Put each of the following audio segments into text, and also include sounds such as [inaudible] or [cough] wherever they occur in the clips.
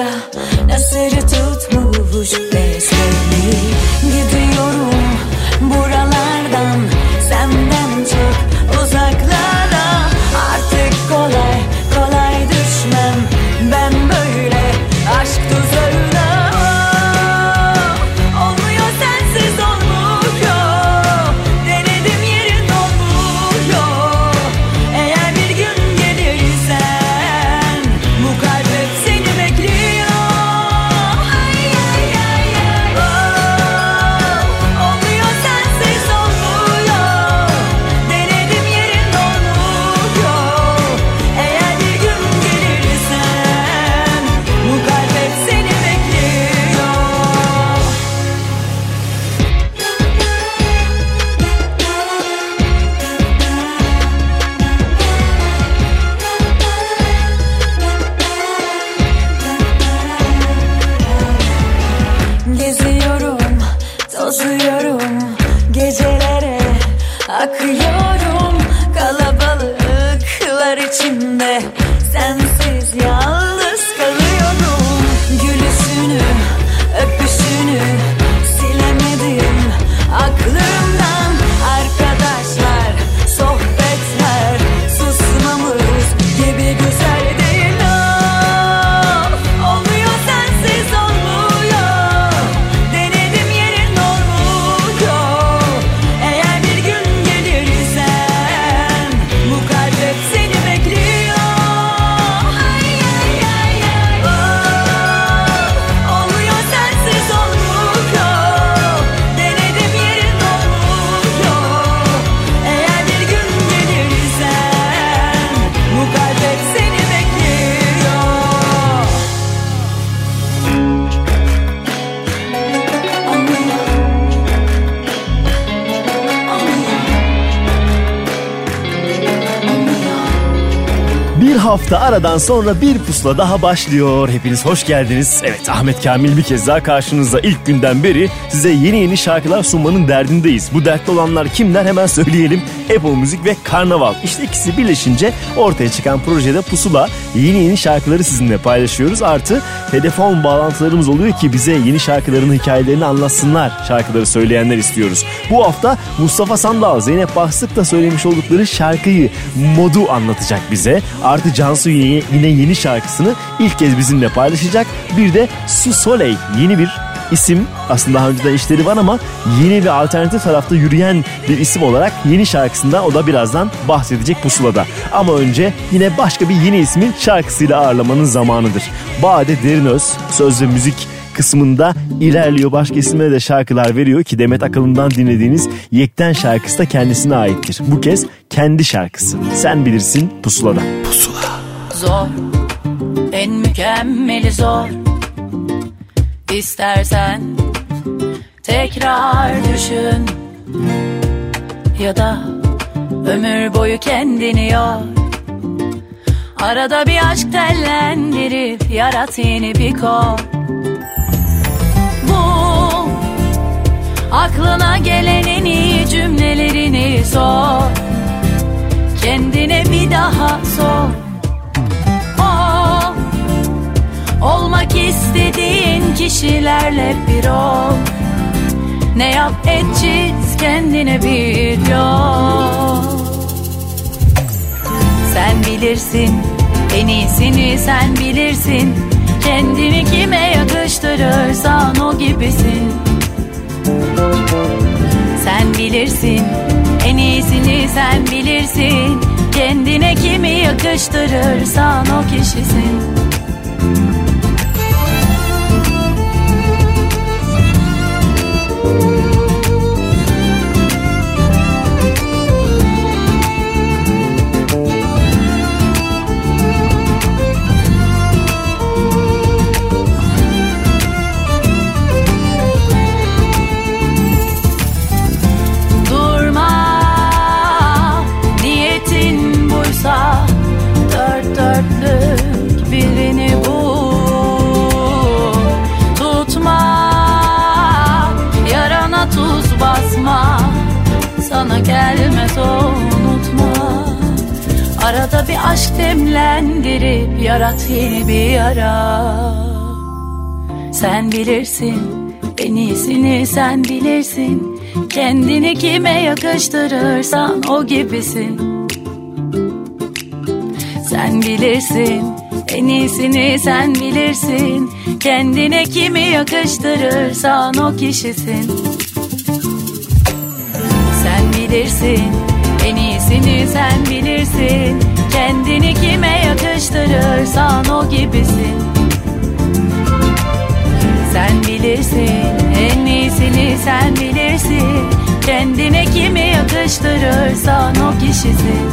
Açık yara hafta aradan sonra bir pusula daha başlıyor. Hepiniz hoş geldiniz. Evet Ahmet Kamil bir kez daha karşınızda ilk günden beri size yeni yeni şarkılar sunmanın derdindeyiz. Bu dertli olanlar kimler hemen söyleyelim. Apple Müzik ve Karnaval. İşte ikisi birleşince ortaya çıkan projede pusula yeni yeni şarkıları sizinle paylaşıyoruz. Artı telefon bağlantılarımız oluyor ki bize yeni şarkıların hikayelerini anlatsınlar. Şarkıları söyleyenler istiyoruz. Bu hafta Mustafa Sandal, Zeynep Bastık da söylemiş oldukları şarkıyı, modu anlatacak bize. Artı Cansu yine yeni şarkısını ilk kez bizimle paylaşacak. Bir de Su Soleil yeni bir isim. Aslında daha önceden işleri var ama yeni ve alternatif tarafta yürüyen bir isim olarak yeni şarkısında o da birazdan bahsedecek pusulada. Ama önce yine başka bir yeni ismin şarkısıyla ağırlamanın zamanıdır. Bade Derinöz söz ve müzik kısmında ilerliyor. Başka isimlere de şarkılar veriyor ki Demet Akalın'dan dinlediğiniz Yekten şarkısı da kendisine aittir. Bu kez kendi şarkısı. Sen bilirsin pusulada. Zor, en mükemmeli zor. İstersen tekrar düşün ya da ömür boyu kendini yor. Arada bir aşk tellendirip yarat yeni bir kor. Bu aklına gelen en iyi cümlelerini sor. Kendine bir daha sor. Olmak istediğin kişilerle bir ol. Ne yap et çiz kendine bir yol. Sen bilirsin en iyisini sen bilirsin. Kendini kime yakıştırırsan o gibisin. Sen bilirsin en iyisini sen bilirsin. Kendine kimi yakıştırırsan o kişisin. Aşk demlendirip yarat yeni bir yara Sen bilirsin en iyisini sen bilirsin. Kendini kime yakıştırırsan o gibisin. Sen bilirsin en iyisini sen bilirsin. Kendine kimi yakıştırırsan o kişisin. Sen bilirsin en iyisini sen bilirsin Kendini kime yakıştırırsan o gibisin. Sen bilirsin en iyisini sen bilirsin. Kendine kimi yakıştırırsan o kişisin.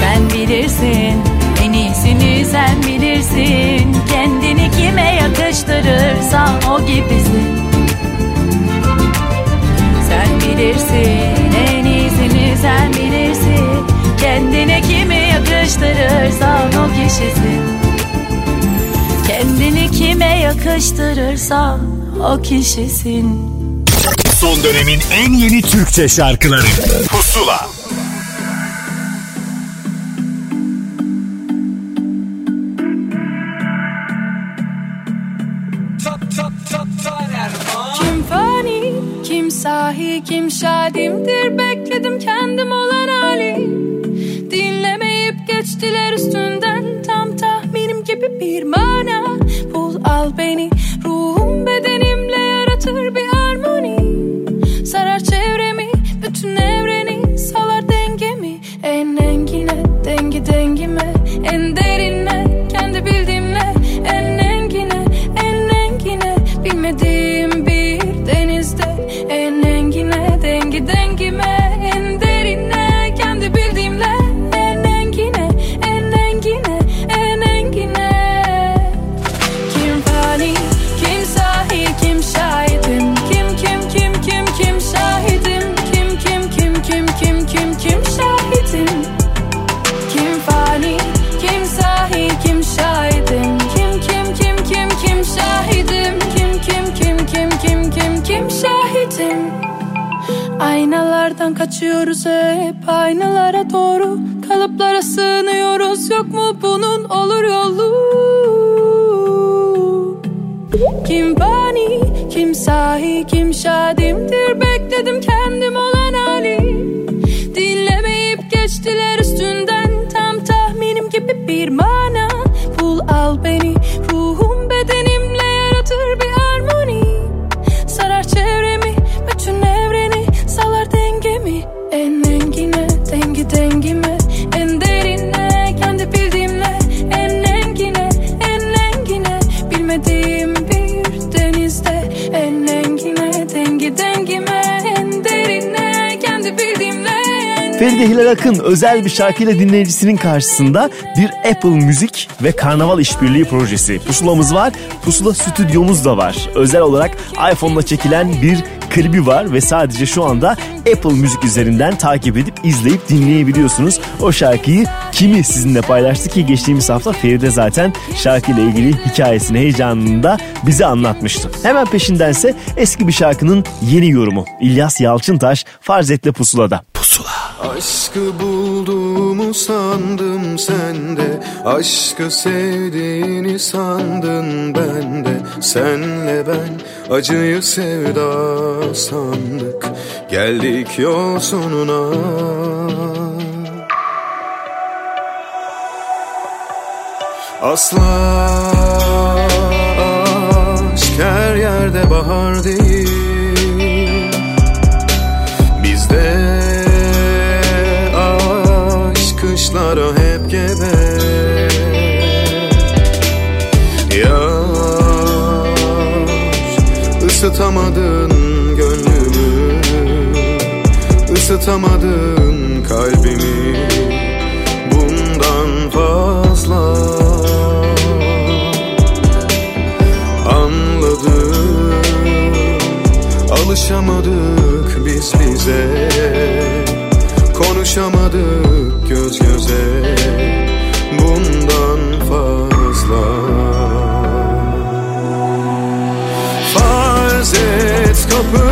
Sen bilirsin en iyisini sen bilirsin. Kendini kime yakıştırırsan o gibisin bilirsin en iyisini sen bilirsin. Kendine kimi yakıştırırsan o kişisin Kendini kime yakıştırırsan o kişisin. Son dönemin en yeni Türkçe şarkıları. Pusula sahi, kim şadimdir Bekledim kendim olan hali. Dinlemeyip geçtiler üstünden Tam tahminim gibi bir mana Akın özel bir şarkıyla dinleyicisinin karşısında bir Apple Müzik ve Karnaval İşbirliği projesi. Pusulamız var, pusula stüdyomuz da var. Özel olarak iPhone'la çekilen bir klibi var ve sadece şu anda Apple Müzik üzerinden takip edip izleyip dinleyebiliyorsunuz. O şarkıyı kimi sizinle paylaştı ki geçtiğimiz hafta Feride zaten şarkıyla ilgili hikayesini heyecanını da bize anlatmıştı. Hemen peşindense eski bir şarkının yeni yorumu. İlyas Yalçıntaş Farzet'le Pusula'da. Aşkı bulduğumu sandım sende. Aşkı sevdiğini sandın bende. Senle ben acıyı sevda sandık. Geldik yol sonuna Asla aşk her yerde bahar değil Yar ısıtamadın gönlümü. Isıtamadın kalbimi. Bundan fazla. Anladım Alışamadık biz bize. Konuşamadık göz et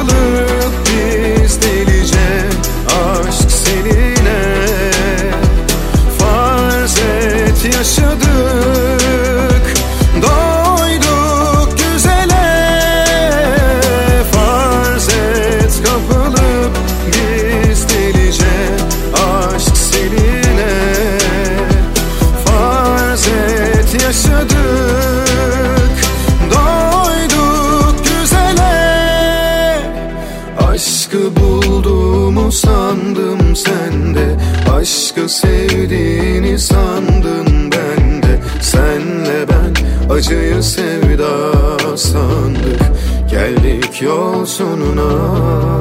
sevda sandık. Geldik yol sonuna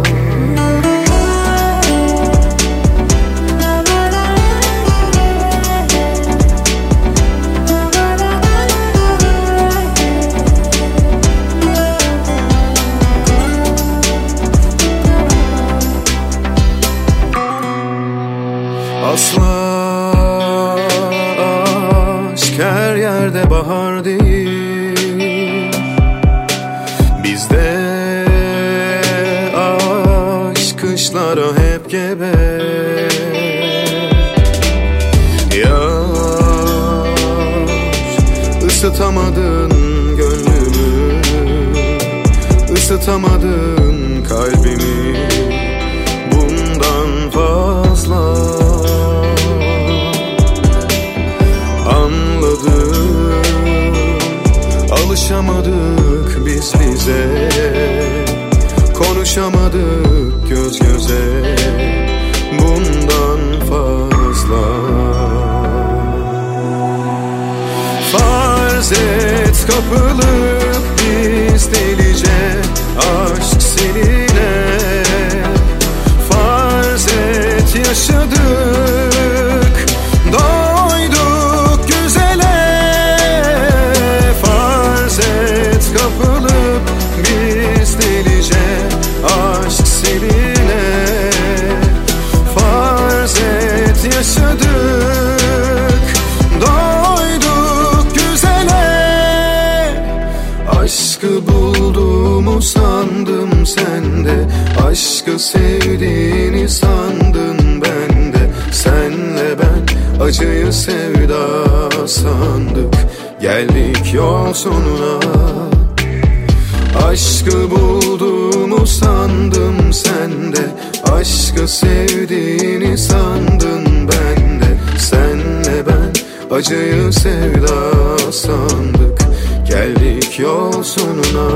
sevda sandık. Geldik yol sonuna.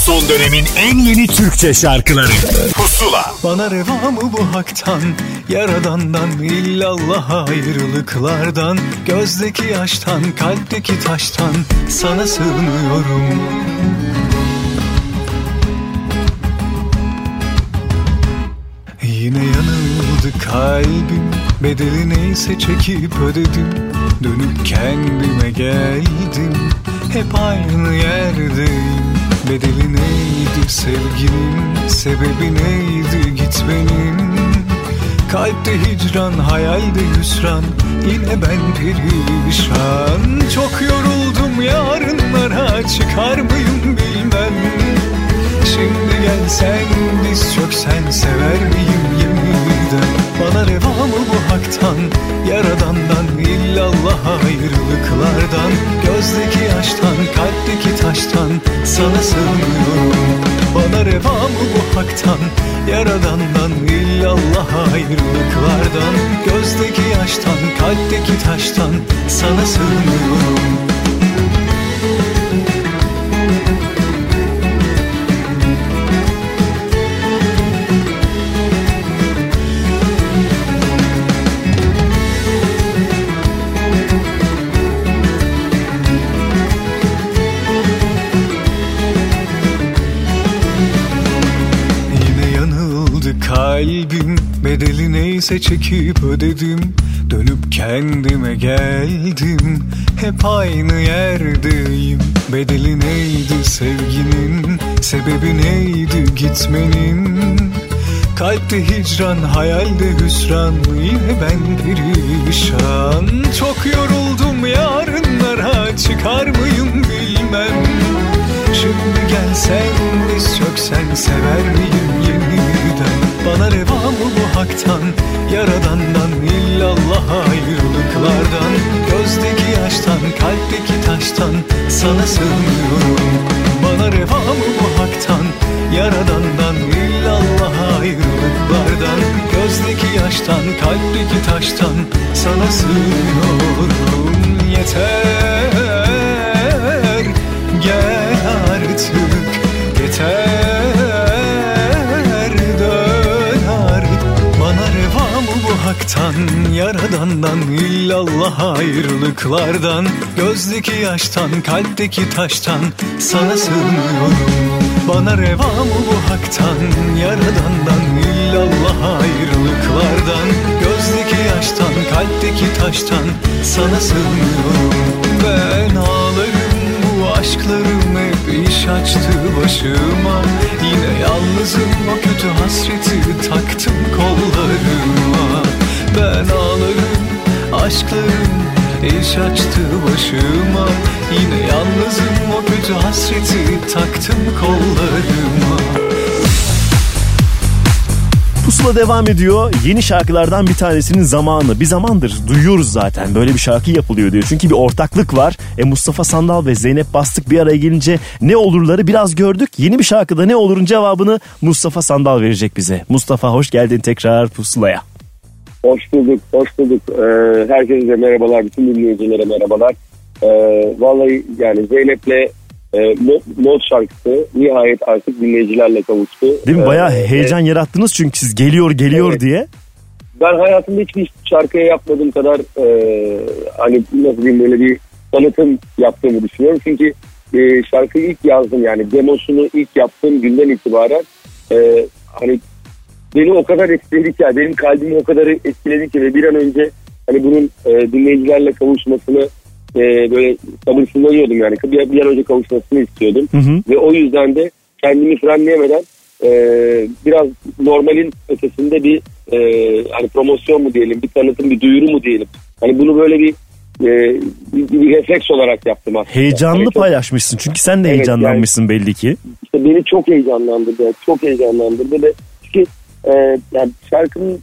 Son dönemin en yeni Türkçe şarkıları. Pusula. Bana reva mı bu haktan Yaradandan illallah ayrılıklardan Gözdeki yaştan kalpteki taştan Sana sığınıyorum Bedeli neyse çekip ödedim. Dönüp kendime geldim. Hep aynı yerdeyim. Bedeli neydi sevginin Sebebi neydi gitmenin? Kalpte hicran, hayalde hüsran. Yine ben perişan. Çok yoruldum yarınlara Çıkar mıyım bilmem Şimdi gelsen diz çöksen Sever miyim yeniden Bana reva mı bu haktan Yaradandan illallah ayrılıklardan? Gözdeki yaştan kalpteki taştan Sana sığınıyorum. Bana reva mı bu haktan Yaradandan illallah ayrılıklardan? Gözdeki yaştan kalpteki taştan Sana sığınıyorum Çekip ödedim. Dönüp kendime geldim. Hep aynı yerdeyim. Bedeli neydi sevginin? Sebebi neydi gitmenin? Kalpte hicran, hayalde hüsran. Yine ben perişan Çok yoruldum yarınlara. Çıkar mıyım bilmem. Şimdi gelsen diz çöksen Sever miyim yeniden Bana reva mı bu haktan Yaradandan illallah ayrılıklardan. Gözdeki yaştan kalpteki taştan Sana sığınıyorum. Bana reva mı bu haktan Yaradandan illallah ayrılıklardan. Gözdeki yaştan kalpteki taştan Sana sığınıyorum. Yeter Gel artık. Yeter aşktan Yaradandan illallah ayrılıklardan Gözdeki yaştan kalpteki taştan Sana sığınıyorum. Bana reva mı bu haktan Yaradandan illallah ayrılıklardan Gözdeki yaştan kalpteki taştan Sana sığınıyorum. Ben ağlarım bu aşklarım iş açtı başıma. Yine yalnızım o kötü hasreti taktım kollarıma. Ben ağlarım aşklarım iş açtı başıma. Yine yalnızım o kötü hasreti taktım kollarıma Pusula devam ediyor. Yeni şarkılardan bir tanesinin zamanı. Bir zamandır duyuyoruz zaten böyle bir şarkı yapılıyor diyor. Çünkü bir ortaklık var. E Mustafa Sandal ve Zeynep Bastık bir araya gelince ne olurları biraz gördük. Yeni bir şarkıda ne olurun cevabını Mustafa Sandal verecek bize. Mustafa hoş geldin tekrar Pusula'ya. Hoş bulduk, hoş bulduk. Ee, herkese merhabalar, bütün dinleyicilere merhabalar. Ee, vallahi yani Zeynep'le e, Mod, şarkısı nihayet artık dinleyicilerle kavuştu. Değil mi? Bayağı Ee, heyecan yarattınız çünkü siz geliyor geliyor Evet. diye. Ben hayatımda hiçbir şarkıya yapmadığım kadar e, hani nasıl diyeyim böyle bir tanıtım yaptığımı düşünüyorum. Çünkü e, şarkıyı ilk yazdım yani demosunu ilk yaptığım günden itibaren e, hani beni o kadar etkiledi ki yani benim kalbimi o kadar etkiledi ki ve bir an önce hani bunun e, dinleyicilerle kavuşmasını e, böyle sabırsızlanıyordum yani bir, bir an önce kavuşmasını istiyordum. Hı hı. Ve o yüzden de kendimi frenleyemeden e, biraz normalin ötesinde bir e, hani promosyon mu diyelim, bir tanıtım, bir duyuru mu diyelim. Hani bunu böyle bir e, bir, bir refleks olarak yaptım aslında. Heyecanlı Hani çok- paylaşmışsın çünkü sen de Evet, heyecanlanmışsın belli ki. işte beni çok heyecanlandırdı. Çok heyecanlandırdı ve çünkü e, yani şarkının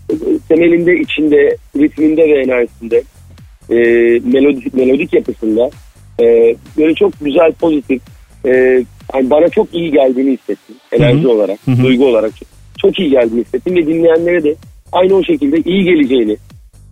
temelinde, içinde, ritminde ve enerjisinde e, melodik, melodik yapısında e, böyle çok güzel, pozitif e, yani bana çok iyi geldiğini hissettim. Enerji Hı hı. olarak, Hı hı. duygu olarak çok, çok iyi geldiğini hissettim ve dinleyenlere de aynı o şekilde iyi geleceğini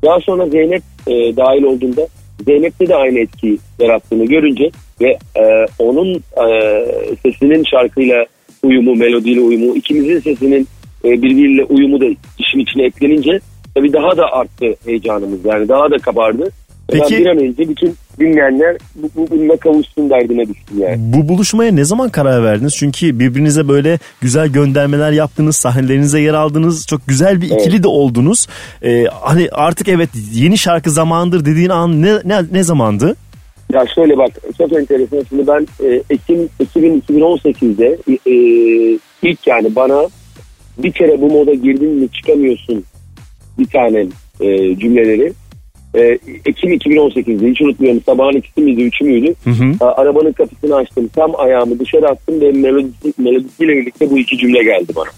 daha sonra Zeynep e, dahil olduğunda Zeynep'te de aynı etkiyi yarattığını görünce ve e, onun e, sesinin şarkıyla uyumu, melodiyle uyumu, ikimizin sesinin e, birbiriyle uyumu da işin içine eklenince tabii daha da arttı heyecanımız. Yani daha da kabardı. Peki- bir an önce bütün dinleyenler bu, bu, bununla kavuşsun derdine düştüm yani. Bu buluşmaya ne zaman karar verdiniz? Çünkü birbirinize böyle güzel göndermeler yaptınız, sahnelerinize yer aldınız. Çok güzel bir ikili de oldunuz. Ee, hani artık evet yeni şarkı zamandır dediğin an ne ne, ne zamandı? Ya şöyle bak çok enteresan. Şimdi ben e, Ekim 2000-2018'de e, e, ilk yani bana bir kere bu moda girdin mi çıkamıyorsun bir tane e, cümleleri. E, Ekim 2018'de hiç unutmuyorum sabahın ikisi miydi üçü müydü? Hı hı. A- Arabanın kapısını açtım tam ayağımı dışarı attım ve melodisi, melodisiyle birlikte bu iki cümle geldi bana.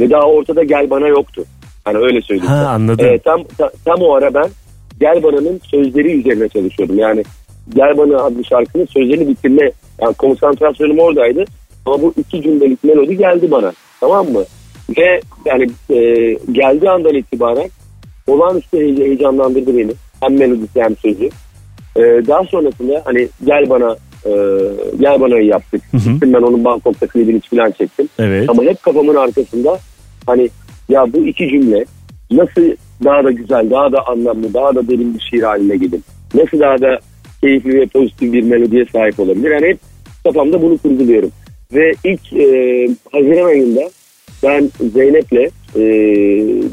Ve daha ortada gel bana yoktu. Hani öyle söyleyeyim. Ha anladım. Evet, tam ta- tam o ara ben Gel Bana'nın sözleri üzerine çalışıyordum. Yani Gel Bana adlı şarkının sözlerini bitirme yani konsantrasyonum oradaydı. Ama bu iki cümlelik melodi geldi bana. Tamam mı? Ve yani e, geldiği andan itibaren olağanüstü heye- heyecanlandırdı beni. Hem melodisi hem sözü. E, daha sonrasında hani Gel Bana e, Gel Bana'yı yaptık. Hı hı. Ben onun Bangkok'ta klibini falan çektim. Evet. Ama hep kafamın arkasında hani ya bu iki cümle nasıl daha da güzel, daha da anlamlı, daha da derin bir şiir haline gelir? Nasıl daha da keyifli ve pozitif bir melodiye sahip olabilir? Yani hep kafamda bunu kurguluyorum. Ve ilk e, Haziran ayında ben Zeynep'le e,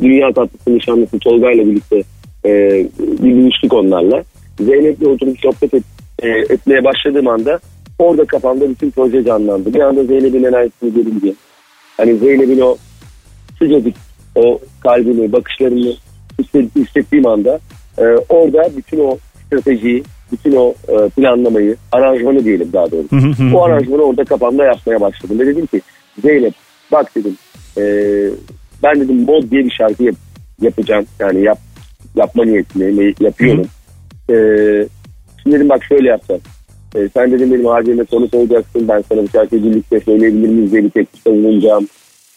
Dünya Tatlısı nişanlısı Tolga'yla birlikte e, bir buluştuk onlarla. Zeynep'le oturup sohbet et, e, etmeye başladığım anda orada kafamda bütün proje canlandı. Bir anda Zeynep'in enerjisini görünce hani Zeynep'in o sıcacık o kalbini, bakışlarını hisse- hissettiğim anda e, orada bütün o stratejiyi, bütün o e, planlamayı, aranjmanı diyelim daha doğrusu. O aranjmanı orada kafamda yapmaya başladım. Ve dedim ki Zeynep bak dedim e, ben dedim mod diye bir şarkı yap- yapacağım. Yani yap, yapma niyetini yapıyorum. E, şimdi dedim bak şöyle yapacağız. E, sen dedim benim harcayla konuk olacaksın. Ben sana bir şarkıyı birlikte söyleyebilir miyiz diye bir teklifte bulunacağım.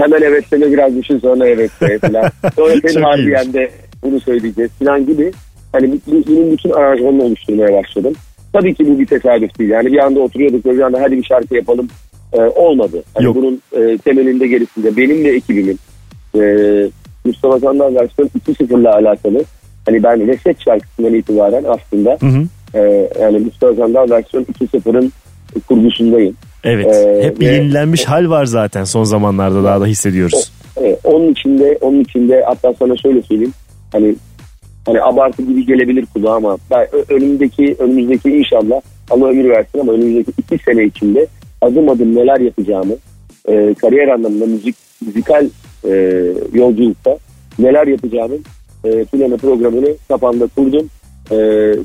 Hemen evet deme biraz düşün sonra evet de falan. [laughs] Sonra senin harbiyen de bunu söyleyeceğiz falan gibi. Hani bu- bu- bunun bütün aranjmanını oluşturmaya başladım. Tabii ki bu bir tesadüf değil. Yani bir anda oturuyorduk ve bir anda hadi bir şarkı yapalım. Ee, olmadı. Hani Yok. bunun e, temelinde gerisinde benim ve ekibimin e, Mustafa Sandal versiyon 2.0'la alakalı hani ben Reset şarkısından itibaren aslında Hı hı. e, yani Mustafa Sandal versiyon 2.0'ın kurgusundayım. Evet. Ee, Hep ve- yenilenmiş hal var zaten son zamanlarda daha da hissediyoruz. Evet, onun içinde onun içinde hatta sana şöyle söyleyeyim. Hani hani abartı gibi gelebilir kulağa ama ben önümüzdeki önümüzdeki inşallah Allah ömür versin ama önümüzdeki iki sene içinde adım adım neler yapacağımı e, kariyer anlamında müzik müzikal e, yolculukta neler yapacağımın e, planı programını kafamda kurdum. E,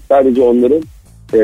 sadece onların e,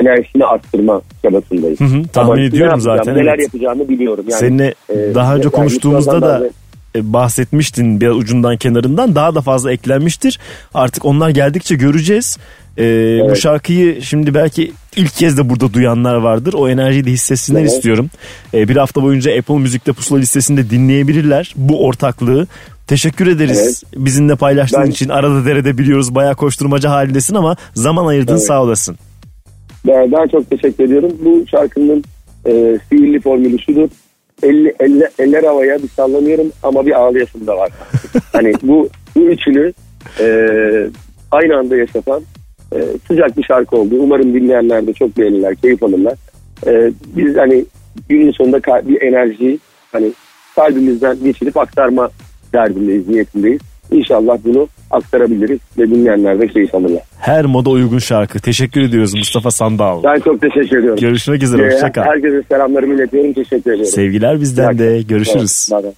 enerjisini arttırma çabasındayım. Hı hı, tahmin Ama ediyorum zaten, Neler evet. yapacağımı biliyorum. Yani, Seninle e, daha önce konuştuğumuzda da ben- e, bahsetmiştin biraz ucundan kenarından daha da fazla eklenmiştir. Artık onlar geldikçe göreceğiz. E, Bu şarkıyı şimdi belki ilk kez de burada duyanlar vardır. O enerjiyi de hissetsinler Evet. istiyorum. E, bir hafta boyunca Apple Müzik'te pusula listesinde dinleyebilirler bu ortaklığı. Teşekkür ederiz bizimle paylaştığın Ben- için. Arada derede biliyoruz bayağı koşturmaca halindesin ama zaman ayırdın Evet. sağ olasın. Ben, ben çok teşekkür ediyorum. Bu şarkının e, sihirli formülü şudur. Elle, elle, eller havaya bir sallanıyorum ama bir ağlayasım da var. hani bu, bu üçünü e, aynı anda yaşatan e, sıcak bir şarkı oldu. Umarım dinleyenler de çok beğenirler, keyif alırlar. E, biz hani günün sonunda bir enerjiyi hani kalbimizden geçirip aktarma derdindeyiz, niyetindeyiz. İnşallah bunu aktarabiliriz ve dinleyenler de keyif alırlar. Her moda uygun şarkı. Teşekkür ediyoruz Mustafa Sandal. Ben çok teşekkür ediyorum. Görüşmek üzere. Ee, Hoşça kal. Herkese selamlarımı iletiyorum. Teşekkür ediyorum. Sevgiler bizden de. Görüşürüz. Bay bay.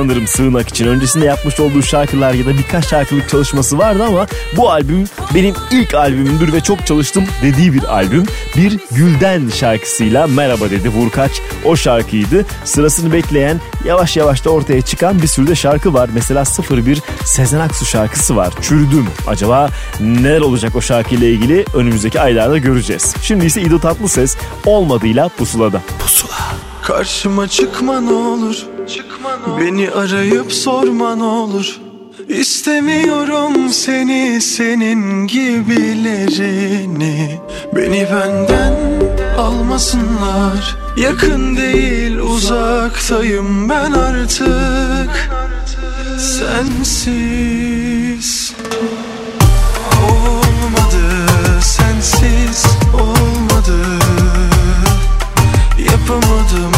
Sanırım Sığınak için. Öncesinde yapmış olduğu şarkılar ya da birkaç şarkılık çalışması vardı ama bu albüm benim ilk albümümdür ve çok çalıştım dediği bir albüm. Bir Gülden şarkısıyla Merhaba dedi Vurkaç o şarkıydı. Sırasını bekleyen yavaş yavaş da ortaya çıkan bir sürü de şarkı var. Mesela 01 Sezen Aksu şarkısı var. Çürüdüm. Acaba neler olacak o şarkıyla ilgili önümüzdeki aylarda göreceğiz. Şimdi ise İdo Tatlıses olmadığıyla pusulada. Pusula. Karşıma çıkma ne olur Beni arayıp sorma ne olur. İstemiyorum seni senin gibilerini. Beni benden almasınlar. Yakın değil uzaktayım ben artık. Sensiz Olmadı sensiz olmadı. Yapamadım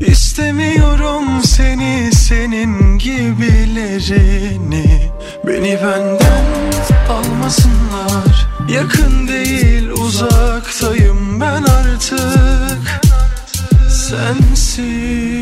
İstemiyorum seni senin gibilerini. Beni benden almasınlar. Yakın değil uzaktayım ben artık. Sensiz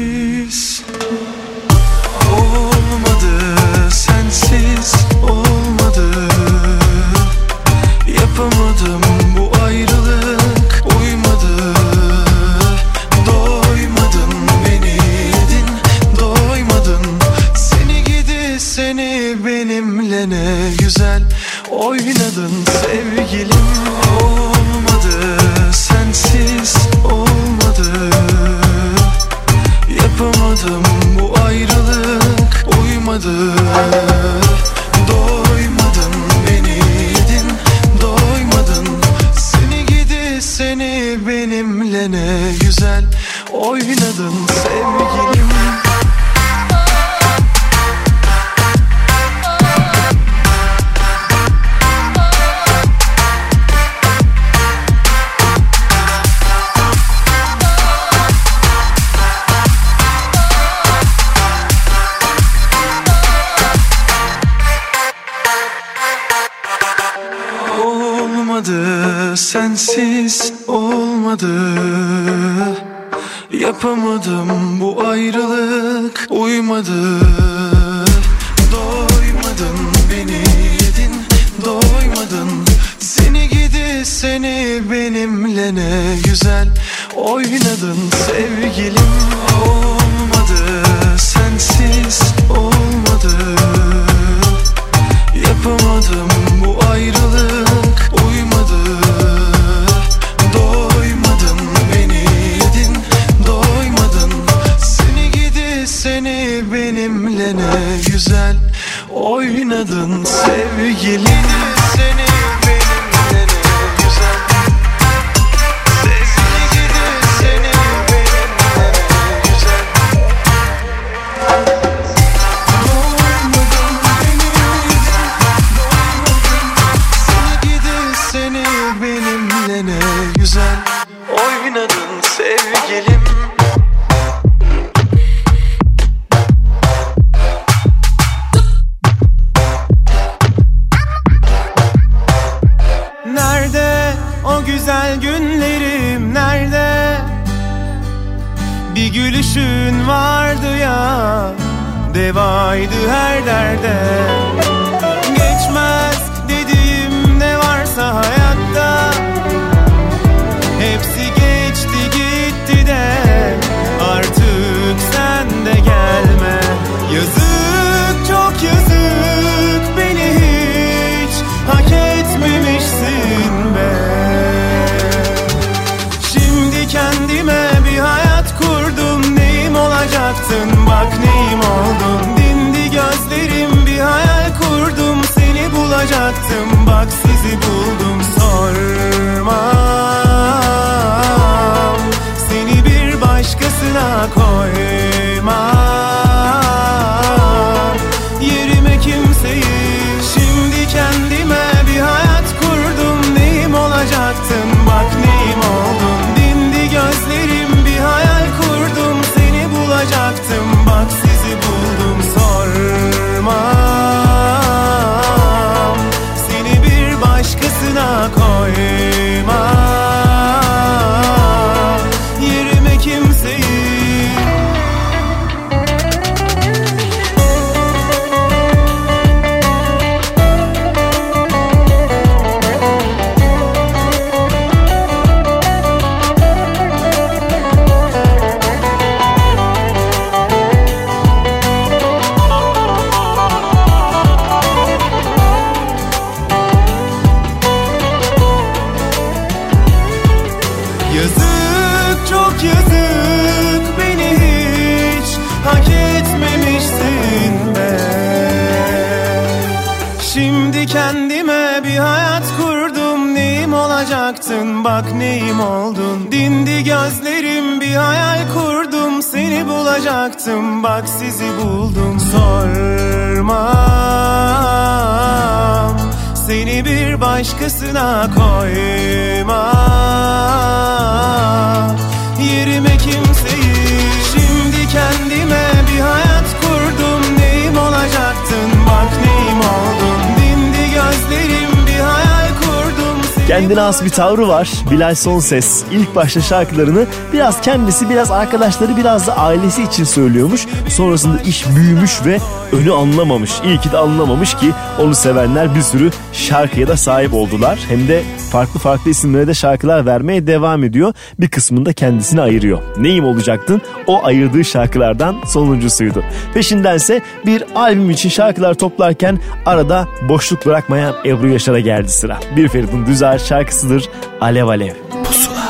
Kendine has bir tavrı var. Bilal Sonses ilk başta şarkılarını biraz kendisi, biraz arkadaşları, biraz da ailesi için söylüyormuş. Sonrasında iş büyümüş ve önü anlamamış. İyi ki de anlamamış ki onu sevenler bir sürü şarkıya da sahip oldular. Hem de farklı farklı isimlere de şarkılar vermeye devam ediyor. Bir kısmında kendisini ayırıyor. Neyim olacaktın? O ayırdığı şarkılardan sonuncusuydu. Peşindense bir albüm için şarkılar toplarken arada boşluk bırakmayan Ebru Yaşar'a geldi sıra. Bir Feridun Düzar şarkısıdır Alev Alev. Pusula.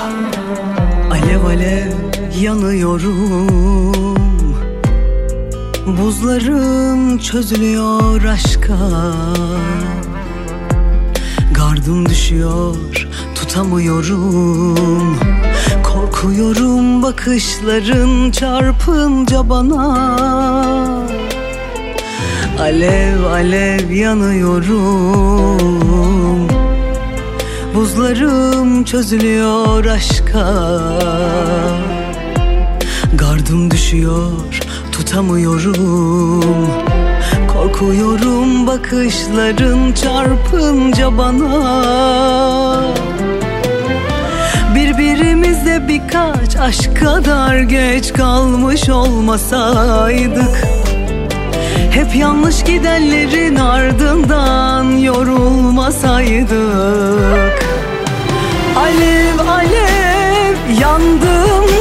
Alev alev yanıyorum Buzlarım çözülüyor aşka Gardım düşüyor tutamıyorum Korkuyorum bakışların çarpınca bana. Alev alev yanıyorum. Buzlarım çözülüyor aşka. Gardım düşüyor tutamıyorum. Korkuyorum bakışların çarpınca bana Birbirimize birkaç aşk kadar geç kalmış olmasaydık. Hep yanlış gidenlerin ardından yorulmasaydık. Alev alev yandım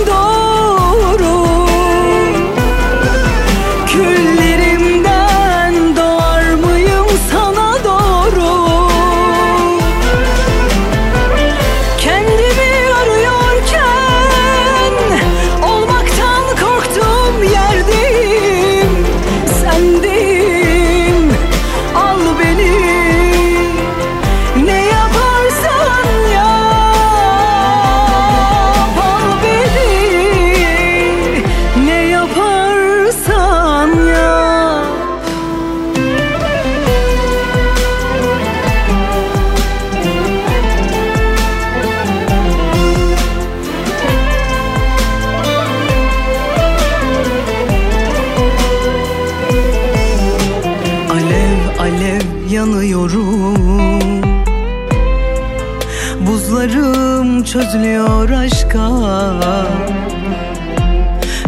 çözülüyor aşka.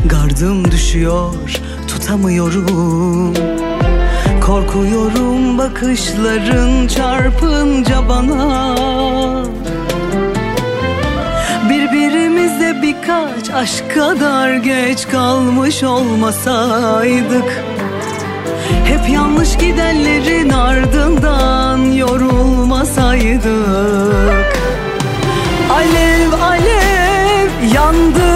Gardım düşüyor tutamıyorum. Korkuyorum bakışların çarpınca bana. Birbirimize birkaç aşk kadar geç kalmış olmasaydık hep yanlış gidenlerin ardından yorulmasaydık Alev alev yandım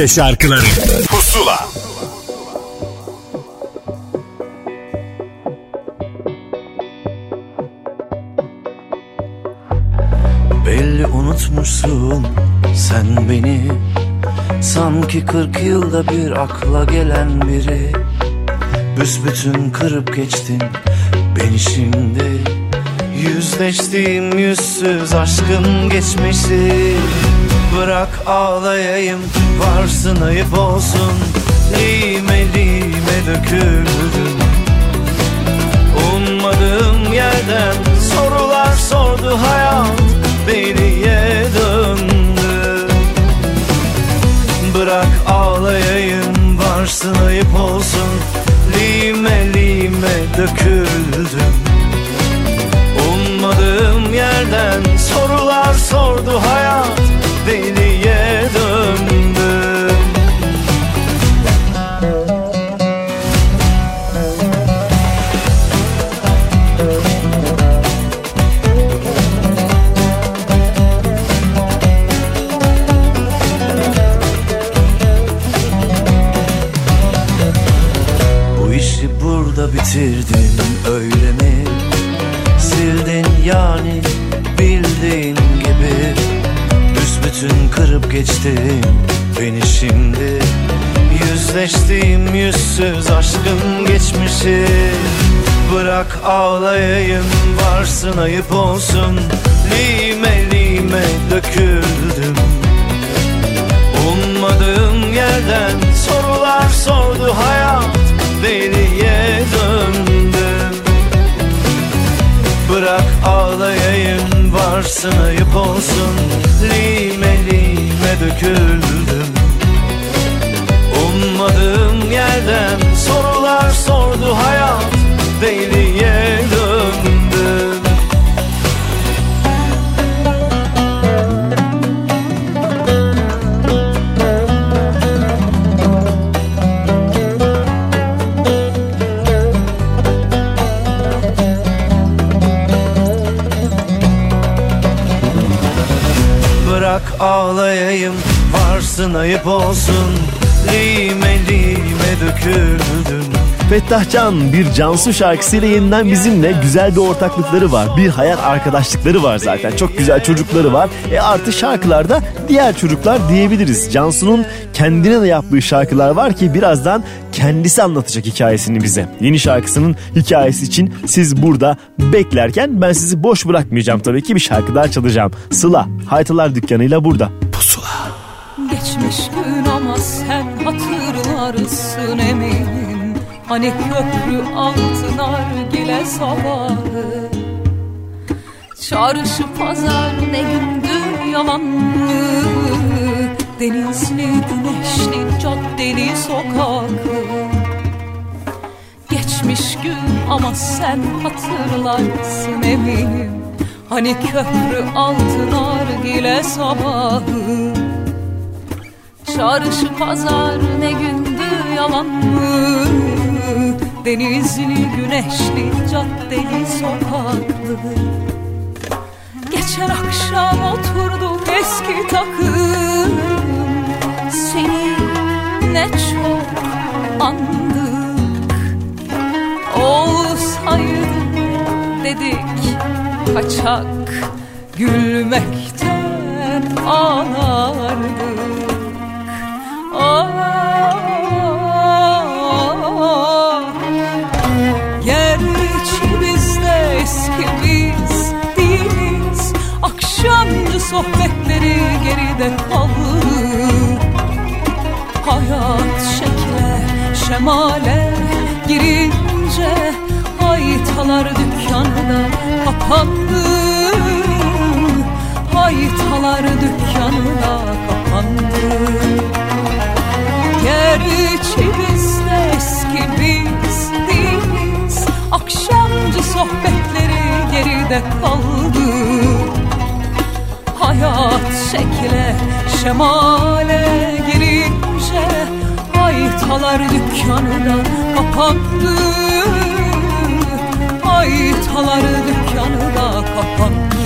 Türkçe şarkıları. Pusula. Belli unutmuşsun sen beni. Sanki kırk yılda bir akla gelen biri. Büsbütün kırıp geçtin beni şimdi. Yüzleştiğim yüzsüz aşkın geçmişi Bırak ağlayayım varsın ayıp olsun. Lime lime döküldüm Ummadığım yerden sorular sordu hayat Beriye döndü. Bırak ağlayayım varsın ayıp olsun. Lime lime döküldüm. Ummadığım yerden sorular sordu hayat deliye döndüm. Bu işi burada bitirdim. Kırıp geçtin beni şimdi. Yüzleştiğim yüzsüz aşkın geçmişi. Bırak ağlayayım varsın ayıp olsun. Lime lime döküldüm. Ummadığım yerden sorular sordu hayat Deliye döndüm Bırak ağlayayım varsın ayıp olsun. Lime lime döküldüm. Ummadığım yerden sorular sordu hayat Deliye döndüm ağlayayım varsın ayıp olsun Lime lime döküldüm Fettah Can bir Cansu şarkısıyla yeniden bizimle güzel bir ortaklıkları var. Bir hayat arkadaşlıkları var zaten. Çok güzel çocukları var. E artı şarkılarda diğer çocuklar diyebiliriz. Cansu'nun kendine de yaptığı şarkılar var ki birazdan kendisi anlatacak hikayesini bize. Yeni şarkısının hikayesi için siz burada beklerken ben sizi boş bırakmayacağım tabii ki bir şarkı daha çalacağım. Sıla Haytalar Dükkanı'yla burada. Pusula. Geçmiş gün ama sen hatırlarsın eminim. Hani köprü altın argile sabahı Çarşı pazar ne gündü yalan mı Denizli güneşli caddeli sokakı Geçmiş gün ama sen hatırlarsın eminim. Hani köprü altın argile sabahı Çarşı pazar ne gündü yalan mı? Denizli güneşli caddeli sokaklı. Geçen akşam oturduk eski takım. Seni ne çok andık. Olsaydı dedik kaçak Gülmekten ağlardık Akşamcı sohbetleri geride kaldı Hayat şekle şemale girince Haytalar dükkanı da kapandı. Haytalar dükkanı da kapandı Gerçi biz de eski biz değiliz. Akşamcı sohbetleri geride kaldı. Hayat şekle şemale girince Haytalar dükkanı da kapandı. Haytalar dükkanı da kapandı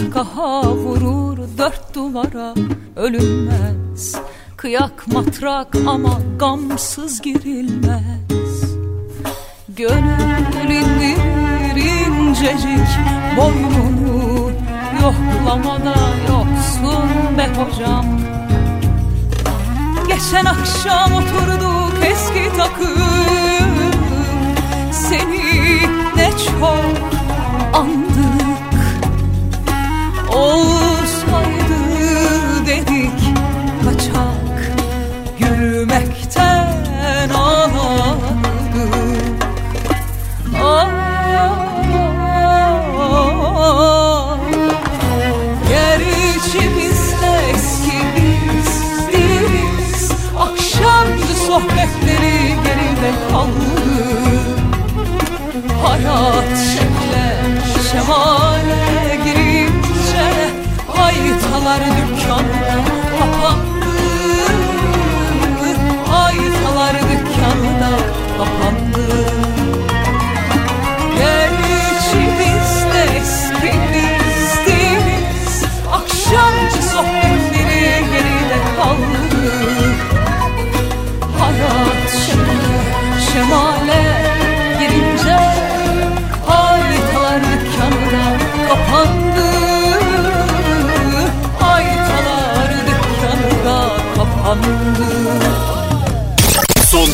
Kahkaha vurur dört duvara ölünmez. Kıyak matrak ama gamsız girilmez. Gönül indirir incecik boynunu Yoklamada yoksun be hocam. Geçen akşam oturduk eski takım. Seni ne çok andık Olsaydı dedik kaçak Gülmekten ağladık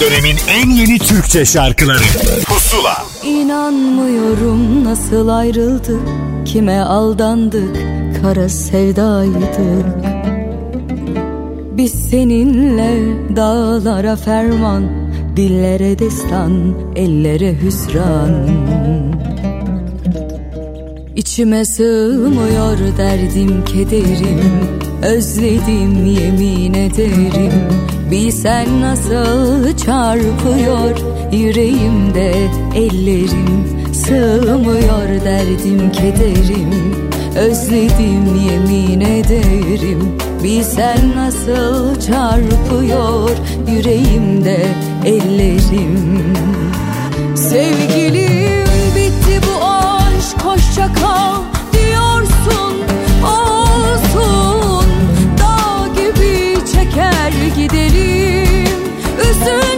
dönemin en yeni Türkçe şarkıları. Pusula. İnanmıyorum nasıl ayrıldık Kime aldandık Kara sevdaydı. Biz seninle dağlara ferman Dillere destan Ellere hüsran. İçime sığmıyor derdim kederim Özledim yemin ederim. Bilsen nasıl çarpıyor yüreğimde ellerim. Sığmıyor derdim kederim. Özledim yemin ederim. Bilsen nasıl çarpıyor yüreğimde ellerim. Sevgilim gidelim üzüntü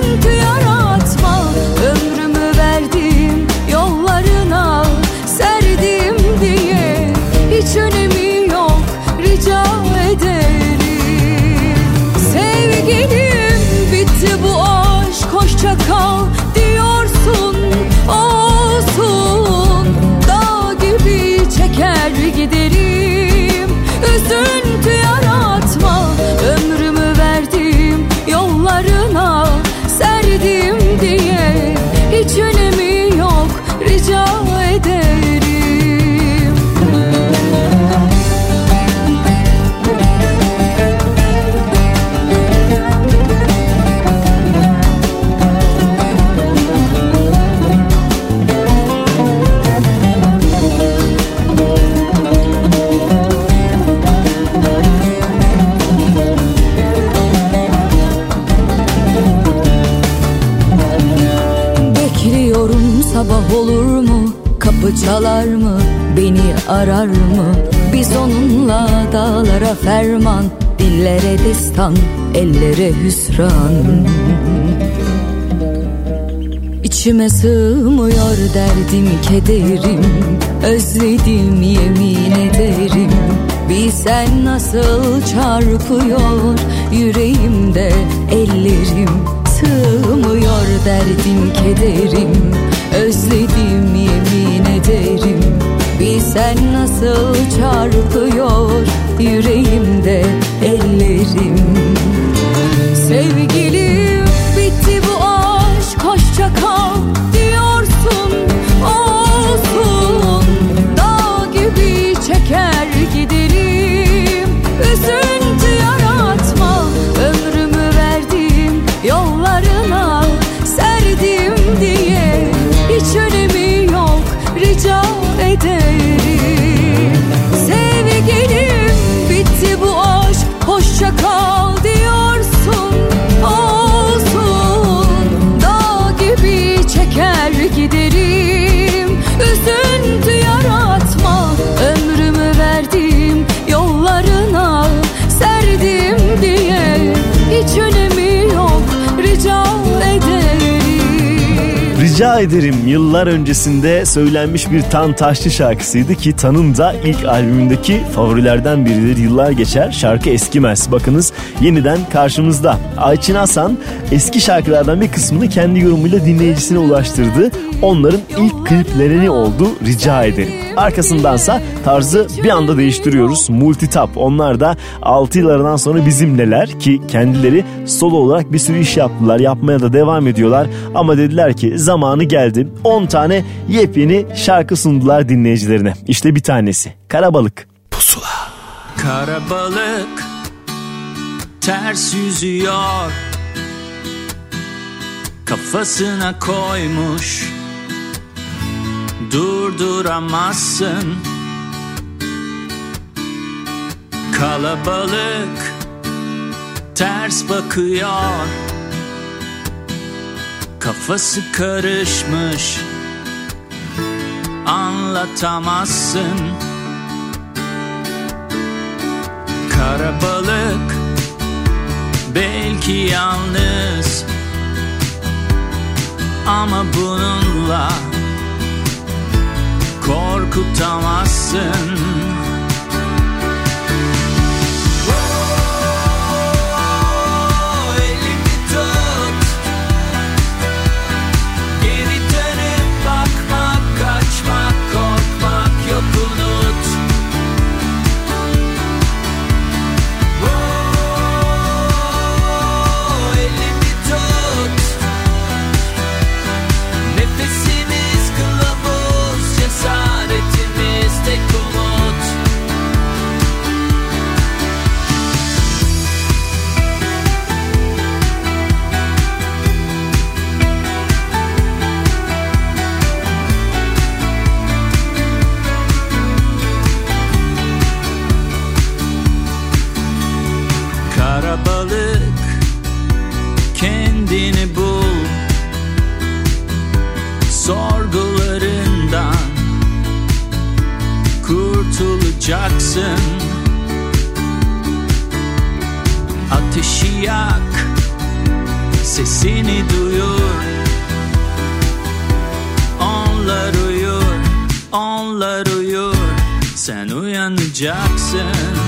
Çalar mı? Beni arar mı? Biz onunla dağlara ferman Dillere destan, ellere hüsran İçime sığmıyor derdim kederim Özledim yemin ederim Bilsen nasıl çarpıyor yüreğimde ellerim Sığmıyor derdim kederim Özledim yemin ederim Bilsen nasıl çarpıyor yüreğimde Rica ederim yıllar öncesinde söylenmiş bir Tan Taşçı şarkısıydı ki Tan'ın da ilk albümündeki favorilerden biridir. Yıllar geçer şarkı eskimez. Bakınız yeniden karşımızda. Ayçin Hasan eski şarkılardan bir kısmını kendi yorumuyla dinleyicisine ulaştırdı. Onların ilk kliplerini oldu rica ederim. Arkasındansa tarzı bir anda değiştiriyoruz. Multitap onlar da 6 yıllardan sonra bizimleler ki kendileri solo olarak bir sürü iş yaptılar. Yapmaya da devam ediyorlar. Ama dediler ki zamanı geldi. 10 tane yepyeni şarkı sundular dinleyicilerine. İşte bir tanesi. Karabalık. Kara balık ters yüzüyor kafasına koymuş. Durduramazsın. Kalabalık ters bakıyor. Kafası karışmış. Anlatamazsın. Karabalık belki yalnız ama bununla korkutamazsın. olacaksın Ateşi yak Sesini duyur. Onlar uyur Onlar uyur. Sen uyanacaksın.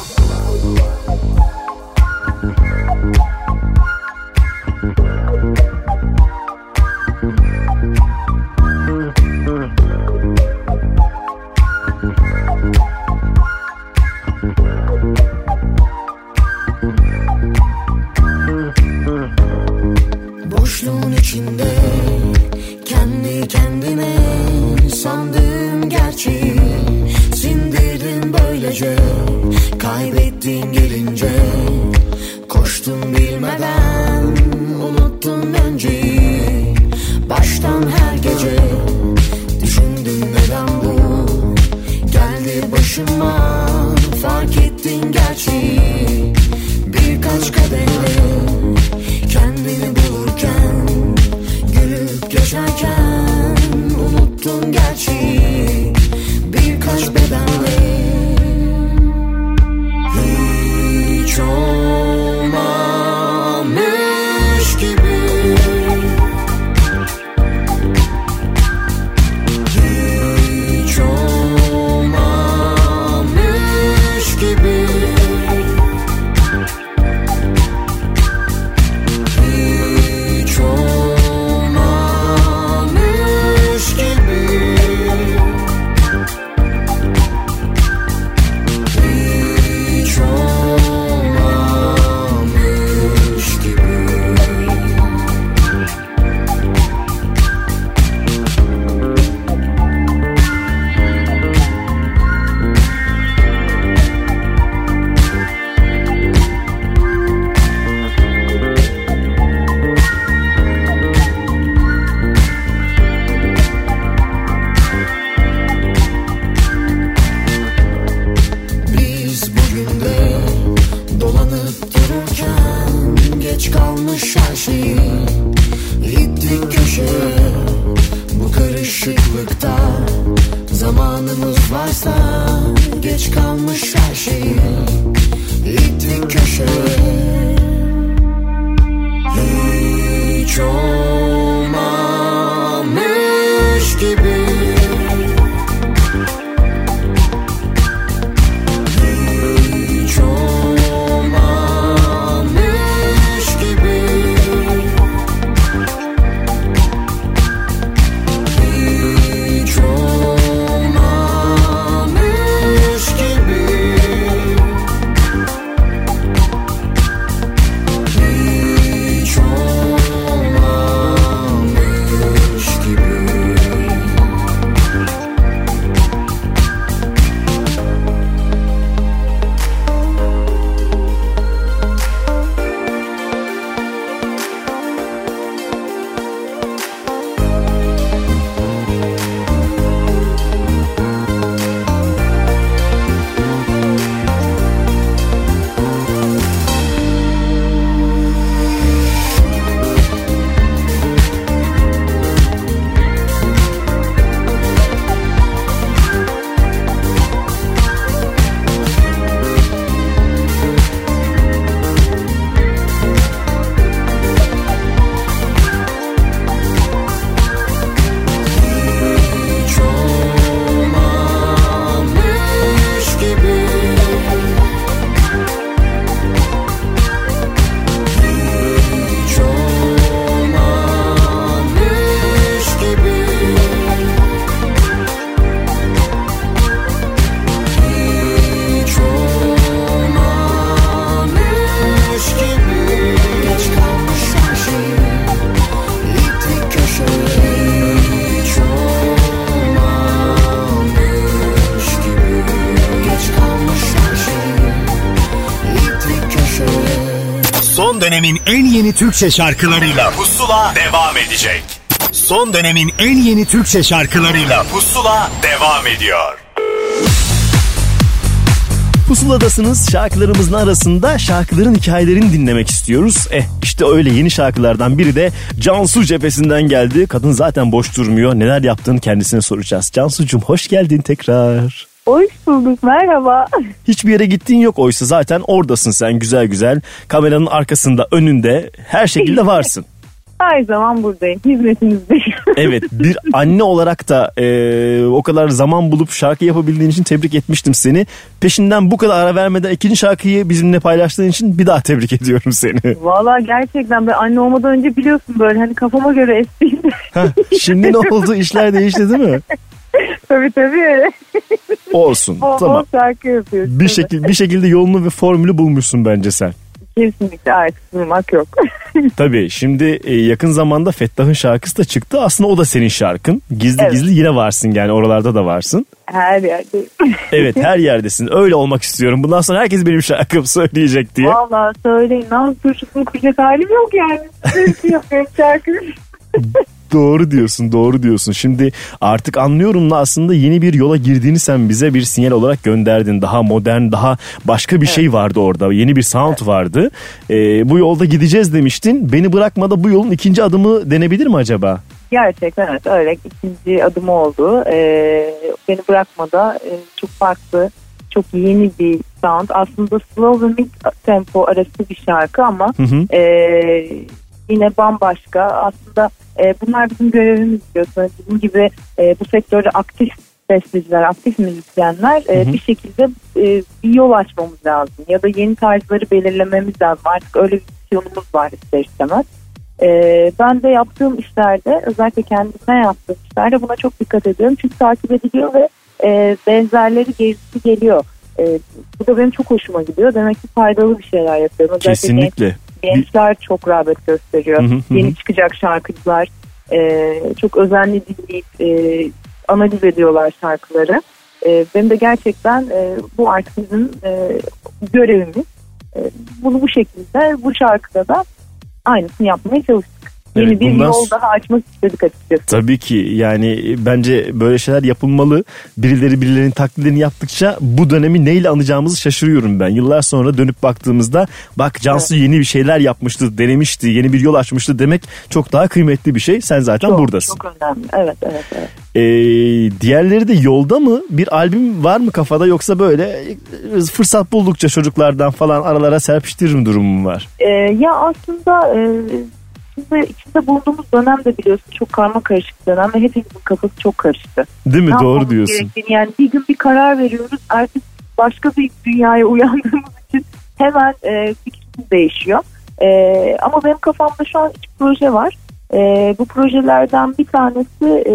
Dönemin en yeni Türkçe şarkılarıyla Pusula devam edecek. Son dönemin en yeni Türkçe şarkılarıyla Pusula devam ediyor. Pusuladasınız şarkılarımızın arasında şarkıların hikayelerini dinlemek istiyoruz. Eh işte öyle yeni şarkılardan biri de Cansu cephesinden geldi. Kadın zaten boş durmuyor. Neler yaptığını kendisine soracağız. Cansu'cum hoş geldin tekrar. Hoş bulduk merhaba. Hiçbir yere gittiğin yok oysa zaten oradasın sen güzel güzel. Kameranın arkasında önünde her şekilde varsın. Her zaman buradayım hizmetinizdeyim. [laughs] Evet bir anne olarak da e, o kadar zaman bulup şarkı yapabildiğin için tebrik etmiştim seni. Peşinden bu kadar ara vermeden ikinci şarkıyı bizimle paylaştığın için bir daha tebrik ediyorum seni. Valla gerçekten ben anne olmadan önce biliyorsun böyle hani kafama göre estiğim. Heh, Şimdi ne oldu işler değişti değil mi? [laughs] tabii tabii. Olsun Bol tamam. bol şarkı yapıyorsun. Bir, şekil, bir şekilde yolunu ve formülü bulmuşsun bence sen. Kesinlikle artık durmak yok. [laughs] Tabii şimdi e, yakın zamanda Fettah'ın şarkısı da çıktı. Aslında o da senin şarkın. Gizli Evet. gizli yine varsın yani oralarda da varsın. Her yerde. [laughs] Evet her yerdesin. Öyle olmak istiyorum. Bundan sonra herkes benim şarkımı söyleyecek diye. Valla söyleyin nasıl turşusunu kuşak halim yok yani. Türkü yapıyorum şarkı. Doğru diyorsun, doğru diyorsun. Şimdi artık anlıyorum da aslında yeni bir yola girdiğini sen bize bir sinyal olarak gönderdin. Daha modern, daha başka bir şey vardı orada. Yeni bir sound vardı. Ee, bu yolda gideceğiz demiştin. Beni bırakmada bu yolun ikinci adımı denebilir mi acaba? Gerçekten evet öyle ikinci adım oldu. Ee, beni bırakmada e, çok farklı, çok yeni bir sound. Aslında slow ve mid tempo arası bir şarkı ama Hı hı. e, yine bambaşka. Aslında e, bunlar bizim görevimiz diyorsun. Bizim gibi e, bu sektörde aktif besteciler, aktif müzisyenler e, Hı hı. bir şekilde e, bir yol açmamız lazım. Ya da yeni tarzları belirlememiz lazım. Artık öyle bir misyonumuz var ister istemez. Ee, ben de yaptığım işlerde özellikle kendime yaptığım işlerde buna çok dikkat ediyorum. Çünkü takip ediliyor ve e, benzerleri gerisi geliyor. E, bu da benim çok hoşuma gidiyor. Demek ki faydalı bir şeyler yapıyorum. Özellikle Kesinlikle. genç- gençler çok rağbet gösteriyor. Hı hı, hı. Yeni çıkacak şarkıcılar e, çok özenli dinleyip e, analiz ediyorlar şarkıları. E, benim de gerçekten e, bu artık bizim e, görevimiz. E, bunu bu şekilde bu şarkıda da aynısını yapmaya çalıştık. Yeni Evet, bir bundan yol daha açmak istedik açıkçası. Tabii ki yani bence böyle şeyler yapılmalı. Birileri birilerinin taklidini yaptıkça bu dönemi neyle anacağımızı şaşırıyorum ben. Yıllar sonra dönüp baktığımızda bak Cansu yeni bir şeyler yapmıştı, denemişti, yeni bir yol açmıştı demek çok daha kıymetli bir şey. Sen zaten Çok, buradasın. Çok önemli. Evet evet evet. Ee, diğerleri de yolda mı? Bir albüm var mı kafada yoksa böyle e, fırsat buldukça çocuklardan falan aralara serpiştiririm durumum var? Ee, ya aslında e, şimdi içinde bulunduğumuz dönem de biliyorsun çok karma karışık dönem ve hepimizin kafası çok karıştı. Değil mi? Ne Doğru diyorsun. gerektiğini, Yani bir gün bir karar veriyoruz artık başka bir dünyaya [laughs] uyandığımız için hemen e, fikrimiz değişiyor. E, ama benim kafamda şu an üç proje var. E, bu projelerden bir tanesi e,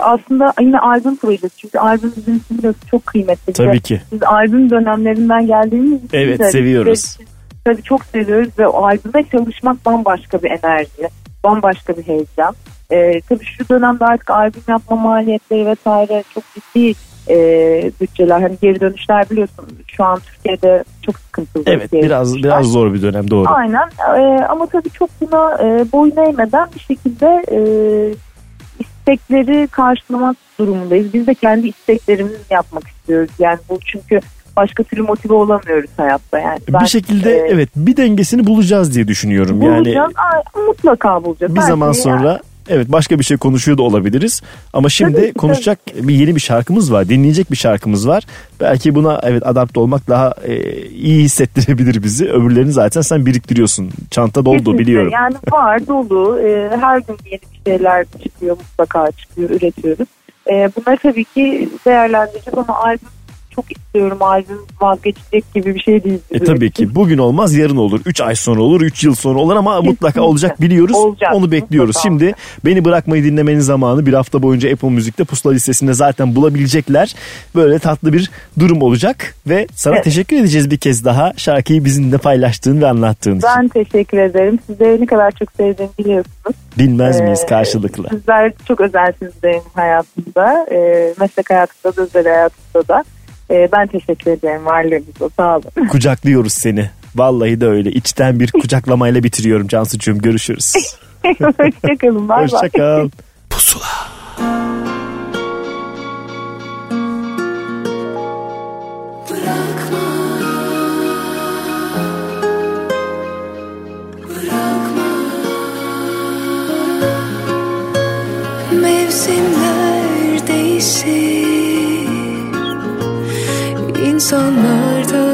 aslında yine albüm projesi. Çünkü albüm bizim için çok kıymetli. Tabii ki. Biz albüm dönemlerinden geldiğimiz için Evet, seviyoruz. için Tabii çok seviyoruz ve o albüme çalışmak bambaşka bir enerji, bambaşka bir heyecan. Ee, tabii şu dönemde artık albüm yapma maliyetleri vesaire çok ciddi e, bütçeler. Hani geri dönüşler biliyorsun şu an Türkiye'de çok sıkıntılı. Evet geri biraz dönüşler. biraz zor bir dönem doğru. Aynen Ee, ama tabii çok buna e, boyun eğmeden bir şekilde e, istekleri karşılamak durumundayız. Biz de kendi isteklerimizi yapmak istiyoruz. Yani bu çünkü başka türlü motive olamıyoruz hayatta. Yani ben, bir şekilde e, evet bir dengesini bulacağız diye düşünüyorum. Yani bulacağız. Mutlaka bulacağız. bir Belki zaman yani. sonra evet başka bir şey konuşuyor da olabiliriz. Ama şimdi Tabii konuşacak bir yeni bir şarkımız var. Dinleyecek bir şarkımız var. Belki buna evet adapte olmak daha e, iyi hissettirebilir bizi. Öbürlerini zaten sen biriktiriyorsun. Çanta doldu Kesinlikle. biliyorum. Yani var dolu. Ee, her gün yeni bir şeyler çıkıyor mutlaka çıkıyor üretiyoruz. Ee, bunları tabii ki değerlendireceğiz ama albüm çok istiyorum albüm vazgeçecek gibi bir şey değil. E tabii ki bugün olmaz yarın olur. 3 ay sonra olur 3 yıl sonra olur ama mutlaka olacak biliyoruz. Olacak, Onu bekliyoruz. mutlaka Şimdi beni bırakmayı dinlemenin zamanı bir hafta boyunca Apple Müzik'te pusula listesinde zaten bulabilecekler. Böyle tatlı bir durum olacak ve sana Evet. teşekkür edeceğiz bir kez daha şarkıyı bizimle paylaştığın ve anlattığın için. Ben teşekkür ederim. Sizleri ne kadar çok sevdiğimi biliyorsunuz. Bilmez miyiz Ee, karşılıklı. Sizler çok özelsiniz benim hayatımda. Ee, meslek hayatımda da özel hayatımda da. Ee, ben teşekkür ederim varlığınıza. Sağ olun. [laughs] Kucaklıyoruz seni. Vallahi de öyle. İçten bir kucaklamayla bitiriyorum Cansucuğum. Görüşürüz. [laughs] Hoşçakalın. Hoşçakal. Mevsimler değişir İnsanlar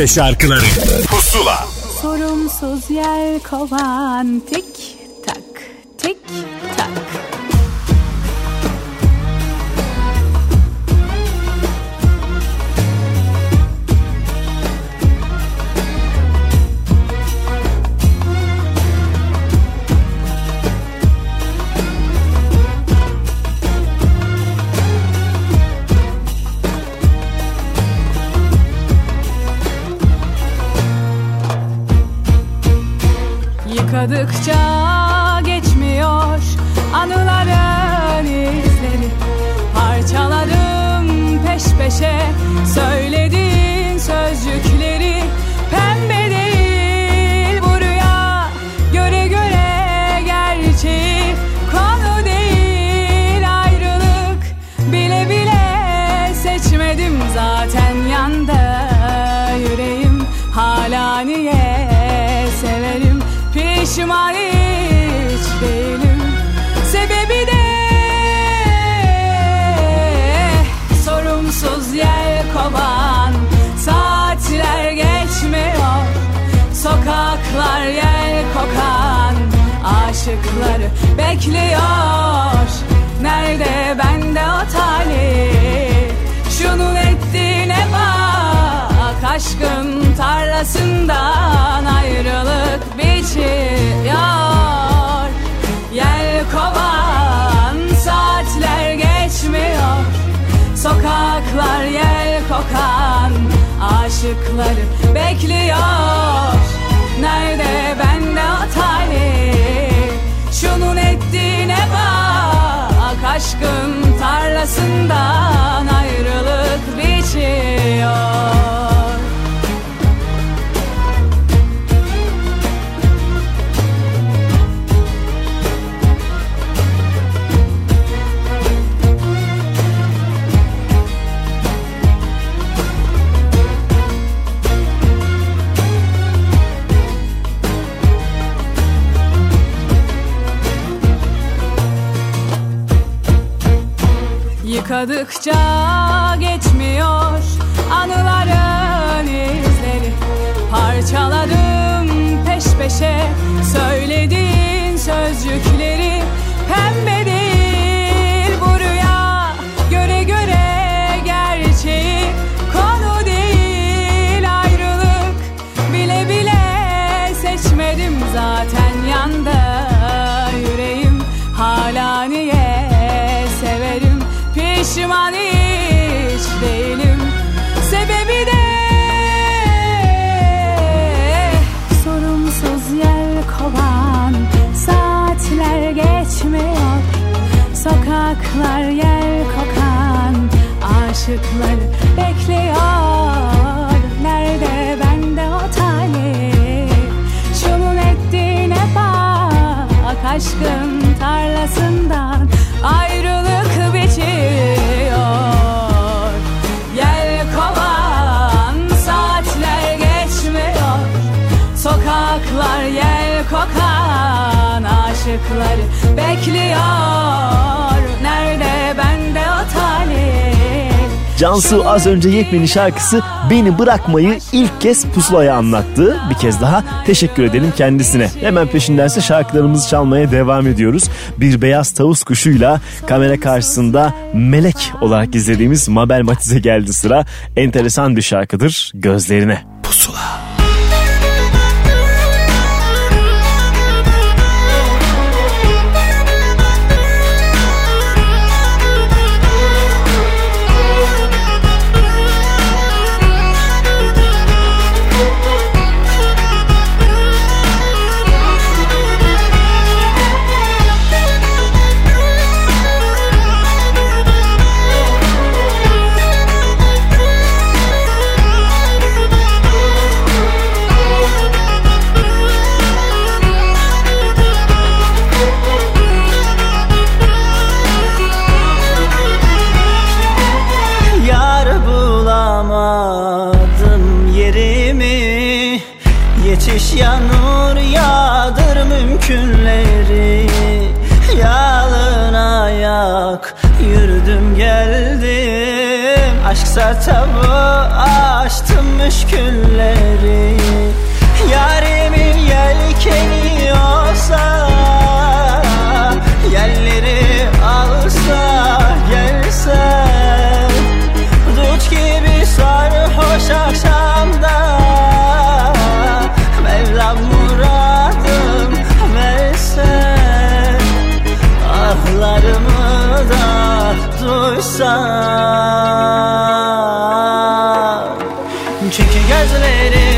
Türkçe şarkıları. Pusula. Sorumsuz yel kovan. Tik pişman hiç değilim. Sebebi de sorumsuz yer kovan. Saatler geçmiyor Sokaklar yer kokan. Aşıkları bekliyor. Nerede bende o talih ettiğine bak Aşkın tarlasından ayrılık biçiyor. Yel kovan saatler geçmiyor. Sokaklar yel kokan aşıkları bekliyor. Nerede bende o talih Şunun ettiğine bak. Aşkın tarlasından ayrılık biçiyor Yıkadıkça geçmiyor anıların izleri. Parçaladım peş peşe söylediğin sözcükleri. Pembe değil bu rüya göre göre Sokaklar yel kokan Aşıklar bekliyor. Nerede bende o talih Şunun ettiğine bak Aşkın tarlasından ayrılık biçiyor Yel kovan saatler geçmiyor. Sokaklar yel kokan aşıkları bekliyor Cansu az önce yepyeni şarkısı Beni Bırakmayı ilk kez pusulaya anlattı. Bir kez daha teşekkür edelim kendisine. Hemen peşindense şarkılarımızı çalmaya devam ediyoruz. Bir beyaz tavus kuşuyla kamera karşısında melek olarak izlediğimiz Mabel Matiz'e geldi sıra. Enteresan bir şarkıdır gözlerine. Pusula Kasabı açtım müşkülleri. Yarimin yelkeni olsa Yerleri alsa gelse. Dut gibi sarhoş akşamda Mevlam muradım verse. Ahlarımı da duysan Gözlerim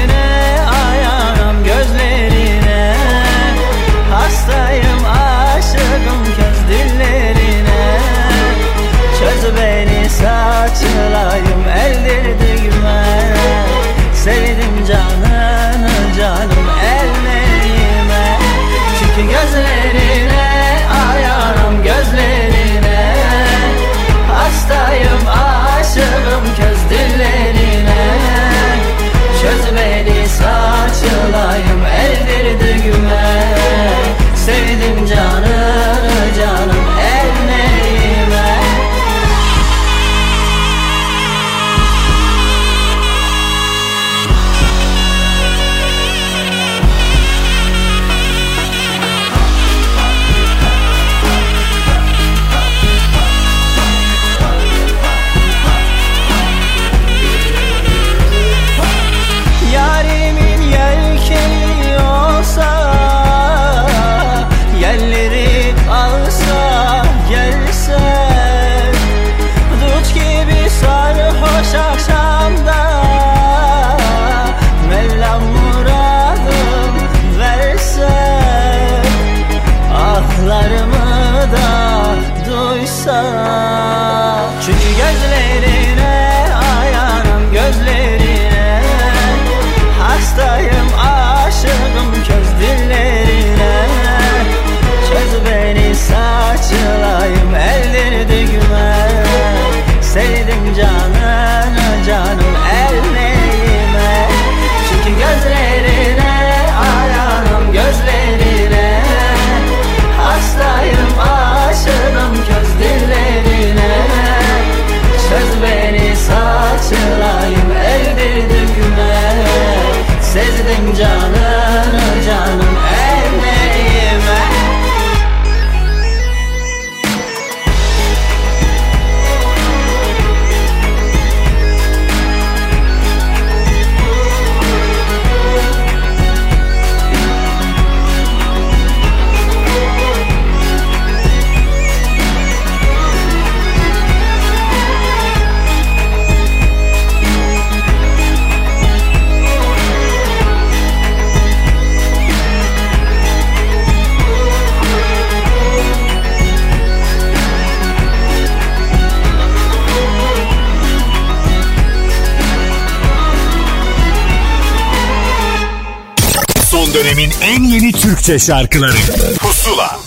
dönemin en yeni Türkçe şarkıları Pusula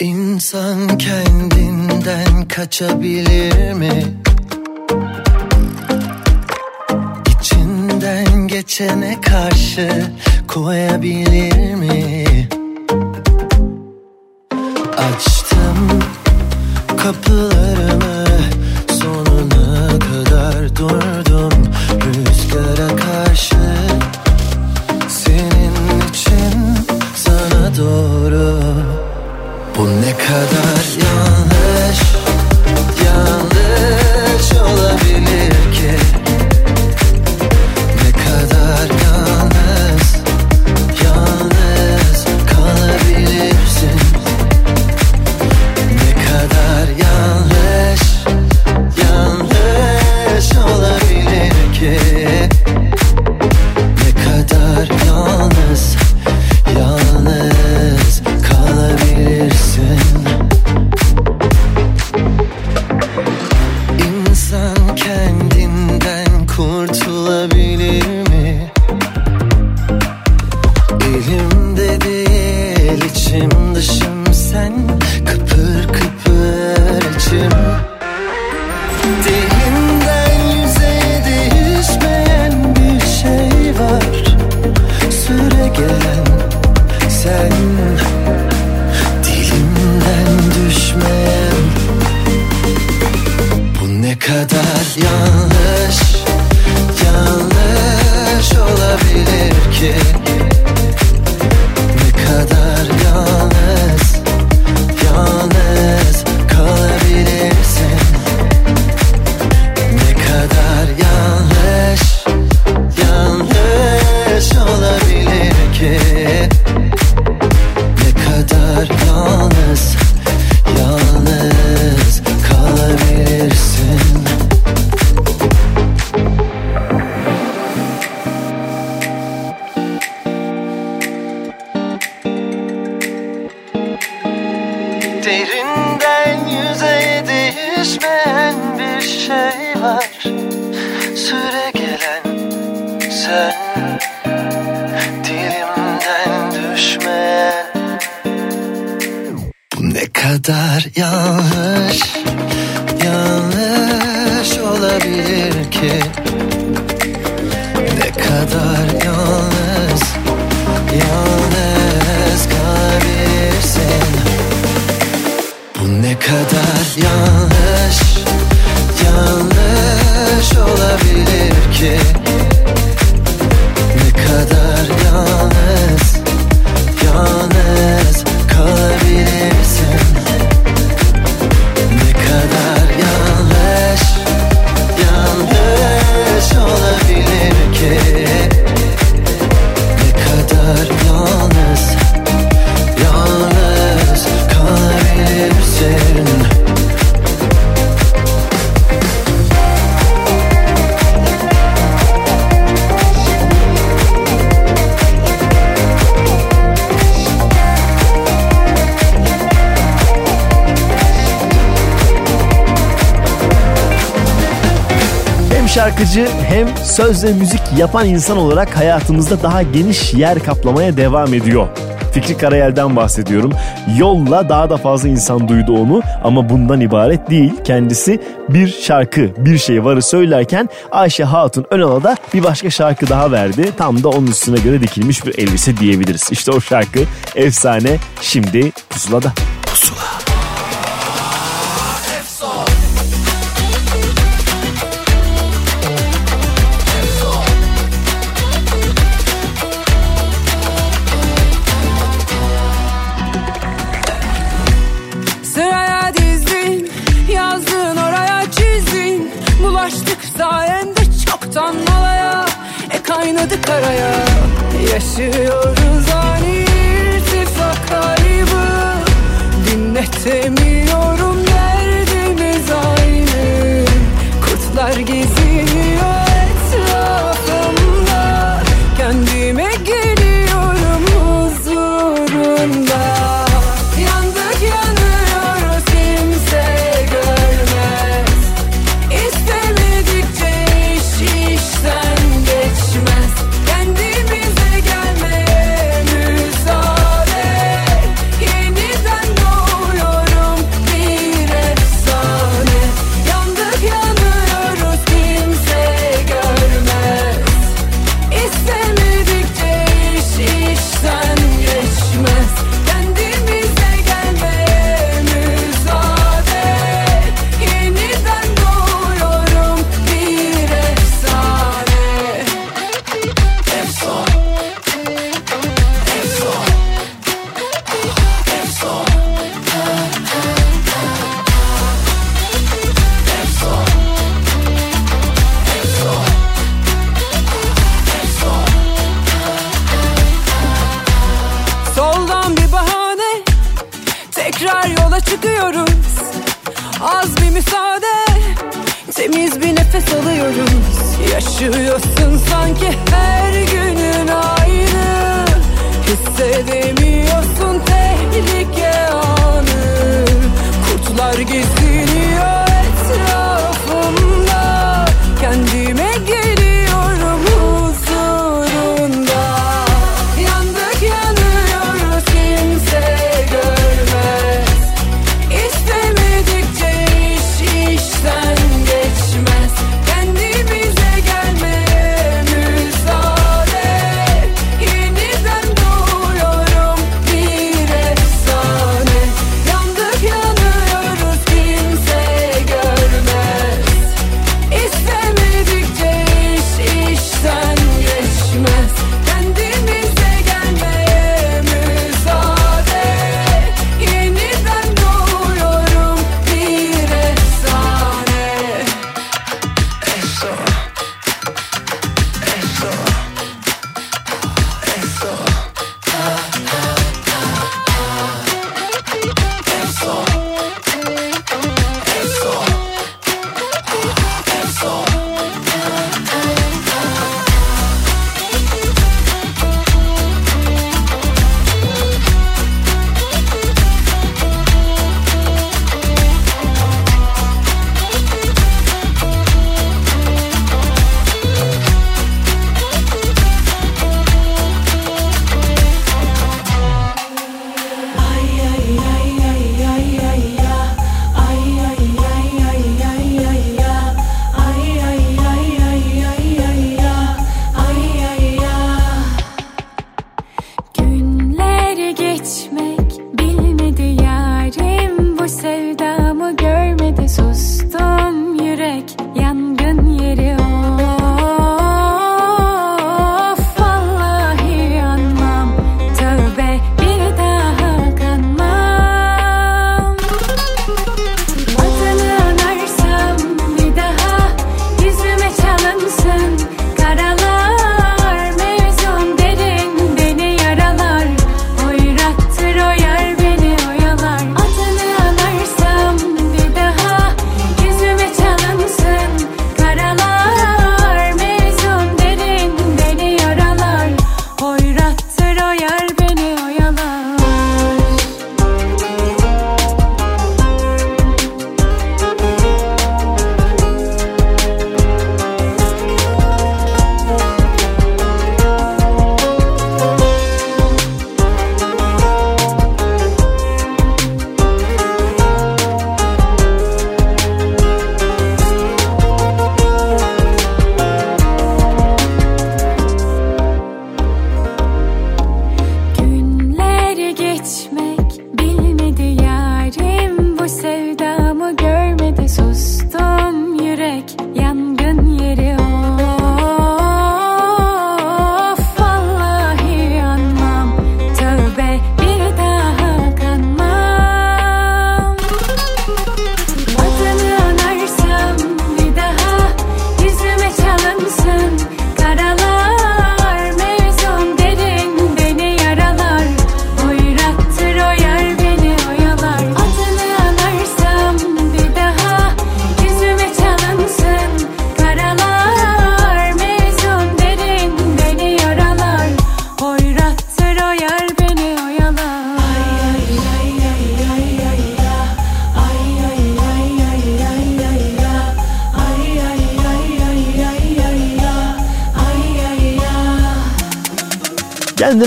İnsan kendinden kaçabilir mi? İçinden geçene karşı koyabilir mi? Açtım kapıları yapan insan olarak hayatımızda daha geniş yer kaplamaya devam ediyor. Fikri Karayel'den bahsediyorum. Yolla daha da fazla insan duydu onu ama bundan ibaret değil. Kendisi bir şarkı, bir şey varı söylerken Ayşe Hatun Önal'a da bir başka şarkı daha verdi. Tam da onun üstüne göre dikilmiş bir elbise diyebiliriz. İşte o şarkı efsane şimdi pusulada. Pusula. karaya Yaşıyoruz. Ani irtifak kaybı Dinletemeyiz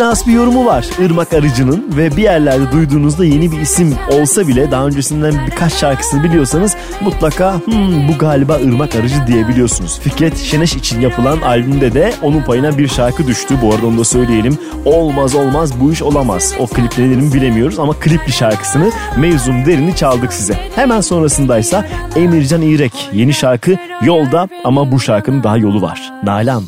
has bir yorumu var. Irmak Arıcı'nın ve bir yerlerde duyduğunuzda yeni bir isim olsa bile daha öncesinden birkaç şarkısını biliyorsanız mutlaka hmm, bu galiba Irmak Arıcı diyebiliyorsunuz. Fikret Şeneş için yapılan albümde de onun payına bir şarkı düştü. Bu arada onu da söyleyelim. Olmaz olmaz bu iş olamaz. O klip nedenini bilemiyoruz ama klipli şarkısını Mevzum Derin'i çaldık size. Hemen sonrasındaysa Emircan İrek yeni şarkı yolda ama bu şarkının daha yolu var. Nalan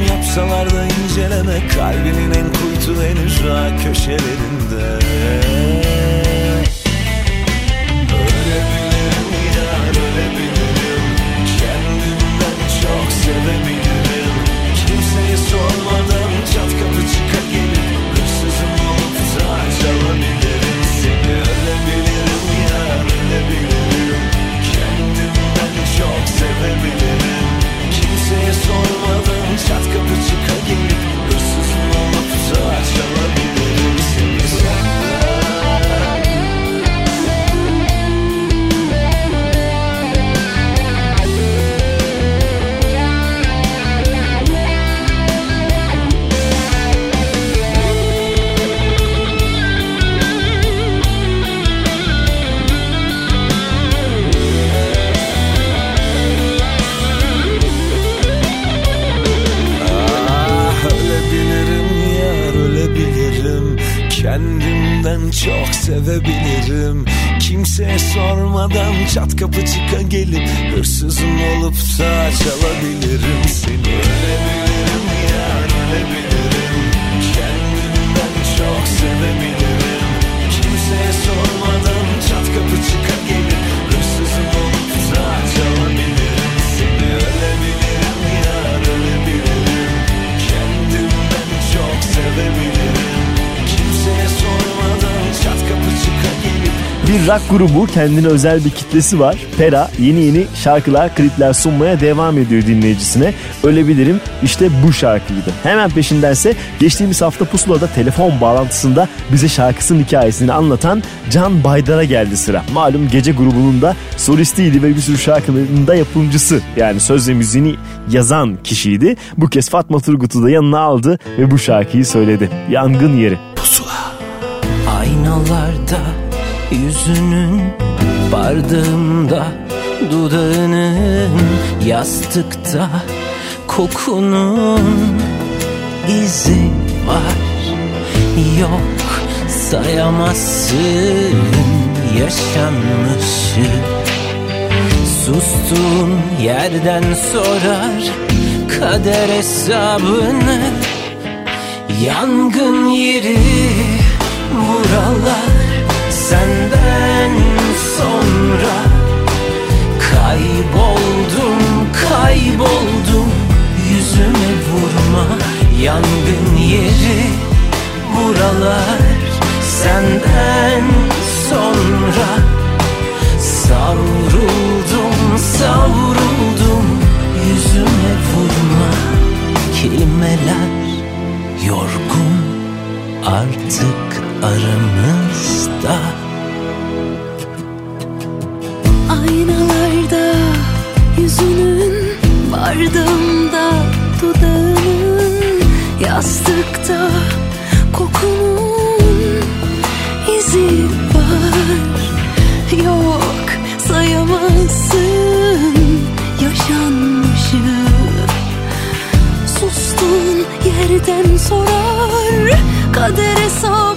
olacağım yapsalar da inceleme. Kalbinin en kuytu en ücra köşelerinde çıka Çok sevebilirim. Kimseye sormadan çat kapı çıka gelip Hırsızım olup da çalabilirim seni. Ölebilirim yar ölebilirim. Kendimden çok sevebilirim. Kimseye sormadan çat kapı çıka gelip Bir rock grubu kendine özel bir kitlesi var. Pera yeni yeni şarkılar, klipler sunmaya devam ediyor dinleyicisine. Ölebilirim işte bu şarkıydı. Hemen peşindense geçtiğimiz hafta Pusula'da telefon bağlantısında bize şarkısının hikayesini anlatan Can Baydar'a geldi sıra. Malum gece grubunun da solistiydi ve bir sürü şarkının da yapımcısı. Yani söz ve müziğini yazan kişiydi. Bu kez Fatma Turgut'u da yanına aldı ve bu şarkıyı söyledi. Yangın yeri. Aynalarda yüzünün Bardağımda dudağının Yastıkta kokunun izi var. Yok sayamazsın yaşanmışı. Sustuğun yerden sorar kader hesabını. Yangın yeri buralar senden sonra Kayboldum kayboldum. Yüzüme vurma Yangın yeri buralar. Senden sonra Savruldum savruldum. Yüzüme vurma Kelimeler yorgun. Artık aramızda Aynalarda. Yüzünün Bardağımda dudağının Yastıkta kokunun izi var. Yok sayamazsın yaşanmışı. Sustun yerden sorar kader hesabını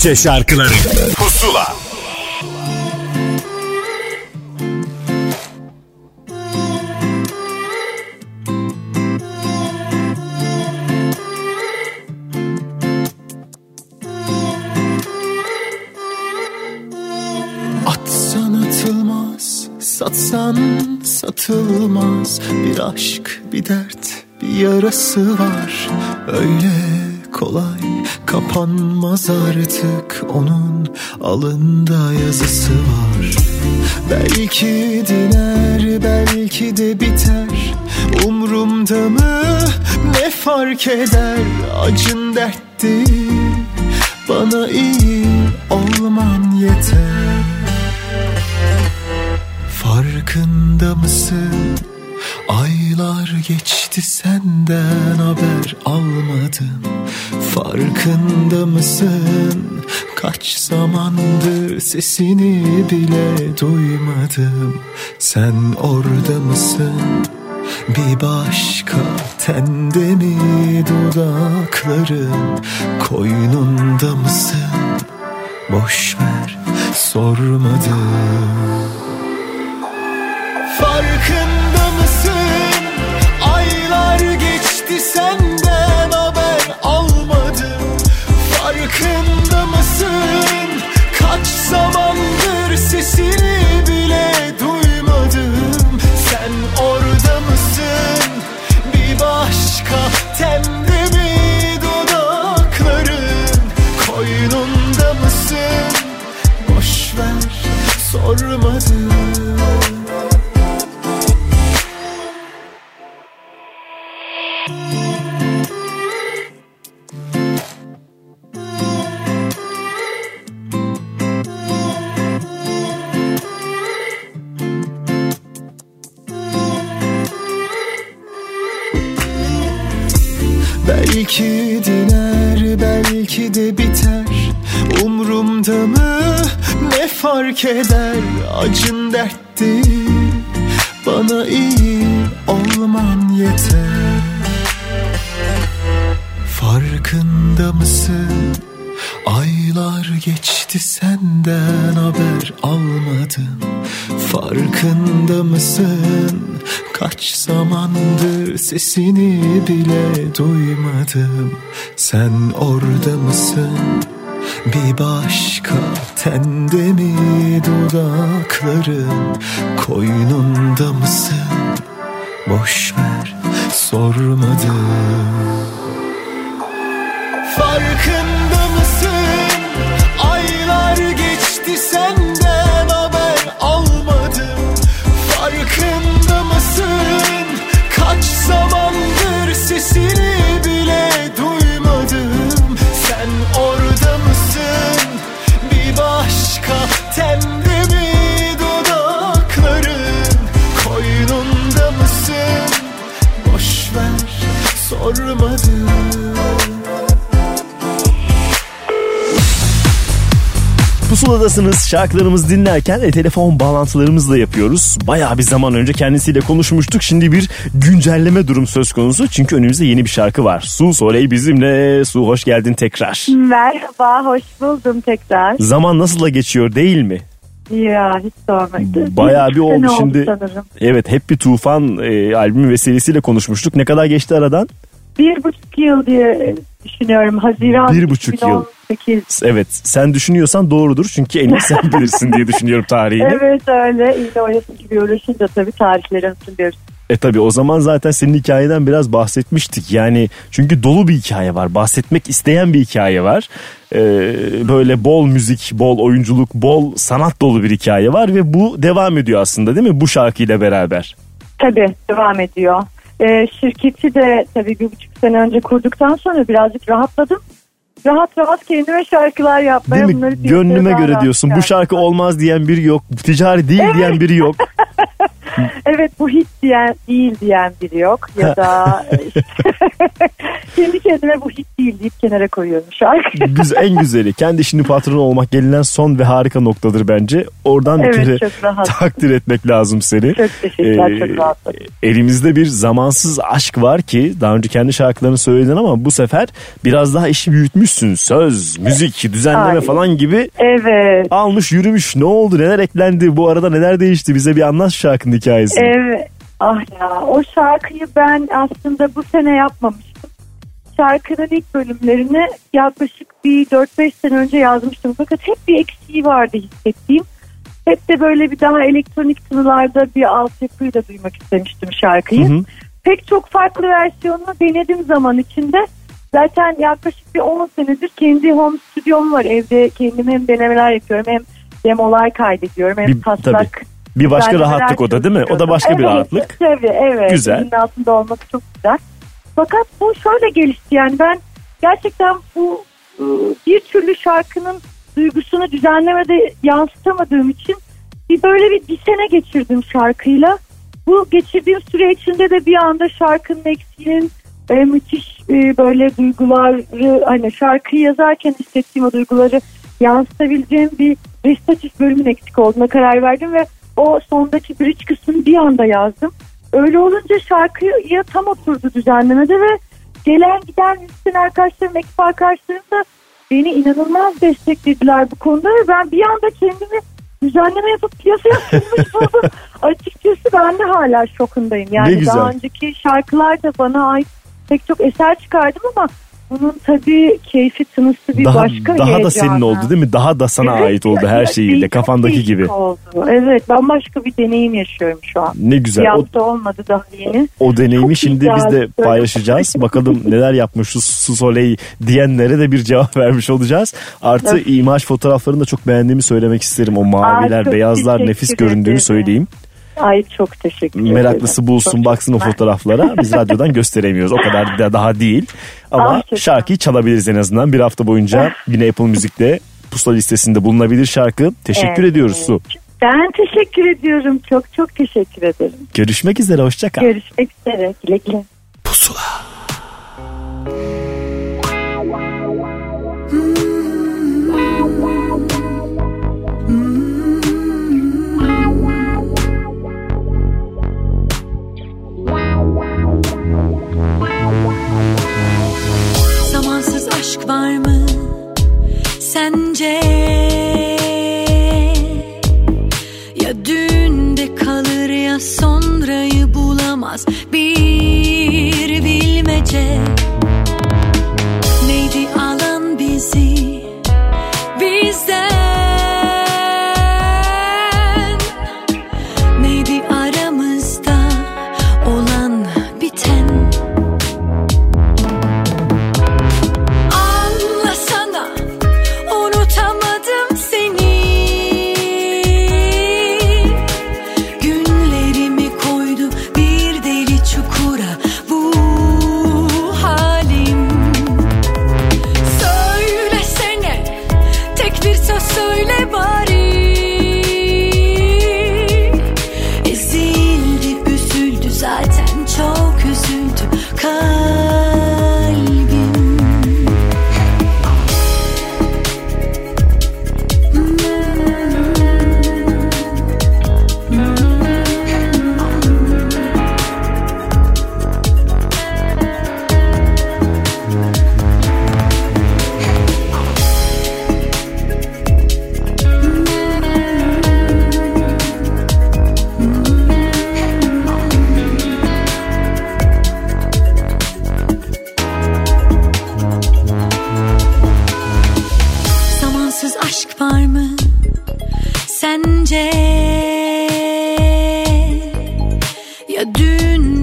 Türkçe şarkıları. Pusula. Atsan atılmaz, satsan satılmaz. Bir aşk, bir dert, bir yarası var. Öyle kapanmaz artık Onun alında yazısı var. Belki diner, belki de biter. Umrumda mı? Ne fark eder? Acın dert değil bana iyi olman yeter. Farkında mısın? Aylar geçti senden haber almadım Farkında mısın? Kaç zamandır sesini bile duymadım Sen orada mısın? Bir başka tende mi dudakların Koynunda mısın? Boş ver sormadım Farkında geçti senden haber almadım Farkında mısın? Kaç zamandır sesini bile duymadım Sen orada mısın? Bir başka temde mi dudakların? Koynunda mısın? Boş ver sormadım Belki diner belki de biter. Umrumda mı? Ne fark eder? Acın dert değil bana iyi olman yeter. Farkında mısın Aylar geçti senden haber almadım. Farkında mısın? Kaç zamandır sesini bile duymadım. Sen orada mısın? Bir başka tende mi dudakların? Koynunda mısın? Boş ver sormadım. Farkında mısın? Aylar geçti Pusuladasınız şarkılarımızı dinlerken e, telefon bağlantılarımızı da yapıyoruz. Bayağı bir zaman önce kendisiyle konuşmuştuk. Şimdi bir güncelleme durum söz konusu. Çünkü önümüzde yeni bir şarkı var. Su Soleil bizimle. Su hoş geldin tekrar. Merhaba, hoş buldum tekrar. Zaman nasıl da geçiyor değil mi? Ya hiç sormadı. Bayağı bir oldu sene şimdi. sanırım. Evet hep bir tufan e, albümü vesilesiyle konuşmuştuk. Ne kadar geçti aradan? Bir buçuk yıl diye düşünüyorum. Haziran Bir buçuk yıl. 2018. Evet sen düşünüyorsan doğrudur. Çünkü en iyi sen bilirsin diye düşünüyorum tarihini. [laughs] Evet öyle. İğne oyası gibi uğraşınca tabii tarihleri hatırlıyoruz. E tabi o zaman zaten senin hikayeden biraz bahsetmiştik. Yani çünkü dolu bir hikaye var. Bahsetmek isteyen bir hikaye var. Ee, böyle bol müzik, bol oyunculuk, bol sanat dolu bir hikaye var ve bu devam ediyor aslında değil mi bu şarkıyla beraber? Tabii devam ediyor. Ee, şirketi de tabii bir buçuk sene önce kurduktan sonra birazcık rahatladım. Rahat rahat kendime şarkılar yapmaya Değil mi? bunları Gönlüme göre diyorsun. Bu şarkı olmaz diyen biri yok. Ticari değil diyen biri yok. [laughs] [laughs] Evet bu hit diyen değil diyen biri yok ya da [laughs] [laughs] Kendi kendime bu hiç değil deyip kenara koyuyorum şarkı. Güzel, en güzeli. Kendi işinin patronu olmak gelinen son ve harika noktadır bence. Oradan bir Evet, kere çok rahat. takdir etmek lazım seni. Çok teşekkürler, Ee, çok rahatladım. Elimizde bir zamansız aşk var ki daha önce kendi şarkılarını söyledin ama bu sefer biraz daha işi büyütmüşsün. Söz, müzik, düzenleme Ay. falan gibi Evet. almış yürümüş. Ne oldu neler eklendi bu arada neler değişti bize bir anlat şarkının hikayesini. Evet. Ah ya o şarkıyı ben aslında bu sene yapmamıştım. Şarkının ilk bölümlerini yaklaşık bir 4-5 sene önce yazmıştım. Fakat hep bir eksiği vardı hissettiğim. Hep de böyle bir daha elektronik tınılarda bir altyapıyı da duymak istemiştim şarkıyı. Hı hı. Pek çok farklı versiyonunu denedim zaman içinde. Zaten yaklaşık bir 10 senedir kendi home stüdyom var. Evde kendim hem denemeler yapıyorum hem demolar kaydediyorum hem Bir- taslak Bir başka düzenlemeler rahatlık o da değil mi? O da başka bir Evet, rahatlık. Tabii evet. Güzel. Elinin altında olması çok güzel. Fakat bu şöyle gelişti yani ben gerçekten bu e, bir türlü şarkının duygusunu düzenlemede yansıtamadığım için bir böyle bir, bir sene geçirdim şarkıyla. Bu geçirdiğim süre içinde de bir anda şarkının eksiğinin e, müthiş e, böyle duyguları hani şarkıyı yazarken hissettiğim o duyguları yansıtabileceğim bir restatif bölümün eksik olduğuna karar verdim ve o sondaki bridge kısmını bir anda yazdım. Öyle olunca şarkıya tam oturdu düzenlemede ve gelen giden müzisyen arkadaşlarım, ekip arkadaşlarım da beni inanılmaz desteklediler bu konuda ve ben bir anda kendimi düzenleme yapıp piyasaya sürmüş [laughs] buldum. Açıkçası ben de hala şokundayım. Yani daha önceki şarkılar da bana ait pek çok eser çıkardım ama bunun tabii keyfi tınısı bir Daha, başka daha da senin oldu değil mi? Daha da sana Evet, ait oldu her şeyiyle kafandaki gibi. Oldu. Evet bambaşka bir deneyim yaşıyorum şu an. Ne güzel. Bir hafta olmadı daha yeni. o deneyimi Çok şimdi güzel. biz de paylaşacağız. [laughs] Bakalım neler yapmış şu Su Soleil diyenlere de bir cevap [laughs] vermiş olacağız. Artı Evet. imaj fotoğraflarını da çok beğendiğimi söylemek isterim. O maviler, çok beyazlar nefis göründüğünü ederim. söyleyeyim. Ay çok teşekkür ederim. Meraklısı bulsun Çok baksın o fotoğraflara. Biz radyodan [laughs] gösteremiyoruz. O kadar da daha değil. Ama Ah, şarkıyı çalabiliriz en azından. Bir hafta boyunca yine Apple Müzik'te pusula listesinde bulunabilir şarkı. Teşekkür Evet. ediyoruz Su. Ben teşekkür ediyorum. Çok çok teşekkür ederim. Görüşmek üzere. Hoşça kal. Görüşmek üzere. Güle güle. Zamansız var mı sence? Ya düğünde kalır ya sonrayı bulamaz bir bilmece.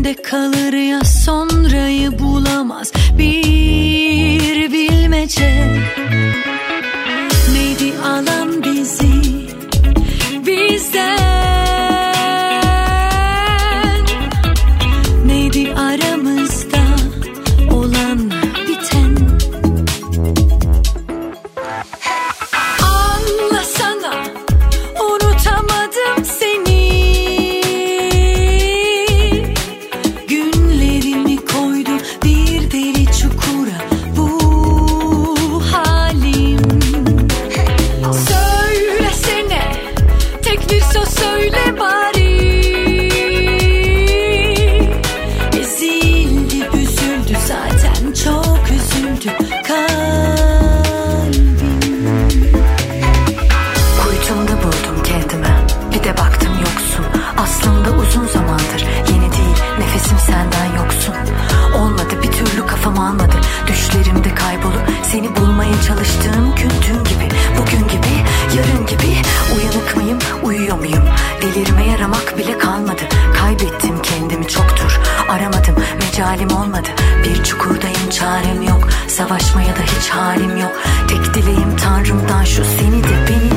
Düğünde kalır ya sonrayı bulamaz bir bilmece. çarem yok. Savaşmaya da hiç halim yok. Tek dileğim tanrımdan şu seni de beni de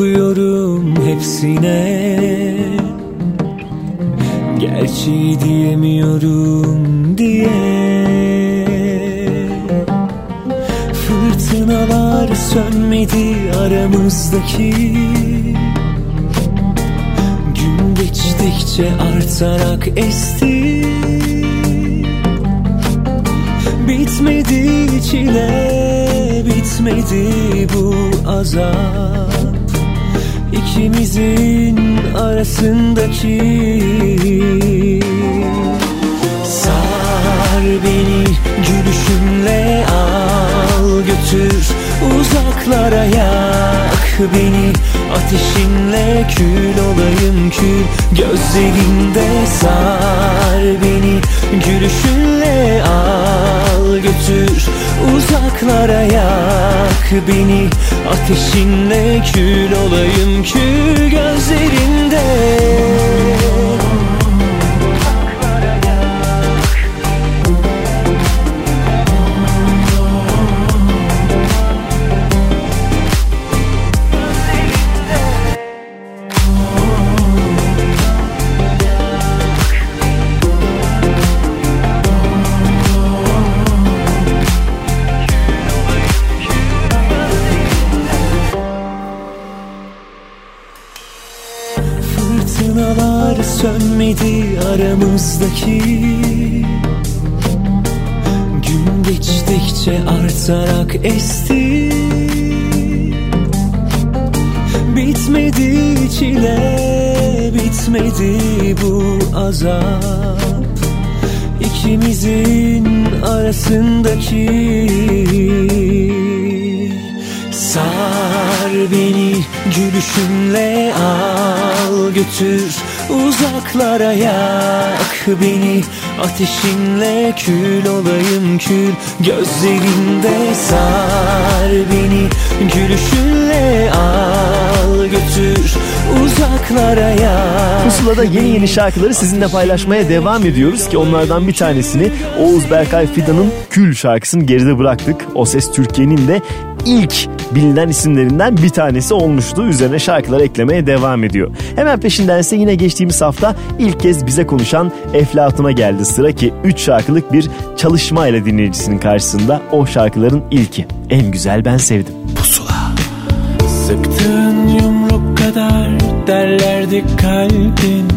martaval beni Ateşinle kül olayım kül Gözlerinde azap İkimizin arasındaki Sar beni gülüşünle al götür Uzaklara yak beni Ateşinle kül olayım kül Gözlerinde sar beni Gülüşünle al götür Uzaklara yak Pusula'da yeni yeni şarkıları sizinle paylaşmaya devam ediyoruz ki onlardan bir tanesini Oğuz Berkay Fidan'ın Kül şarkısını geride bıraktık. O Ses Türkiye'nin de ilk bilinen isimlerinden bir tanesi olmuştu. Üzerine şarkılar eklemeye devam ediyor. Hemen peşinden ise yine geçtiğimiz hafta ilk kez bize konuşan Eflatun'a geldi sıra ki 3 şarkılık bir çalışma ile dinleyicisinin karşısında. O şarkıların ilki. En güzel ben sevdim. Sıktığın yumruk kadar derlerdi kalbin.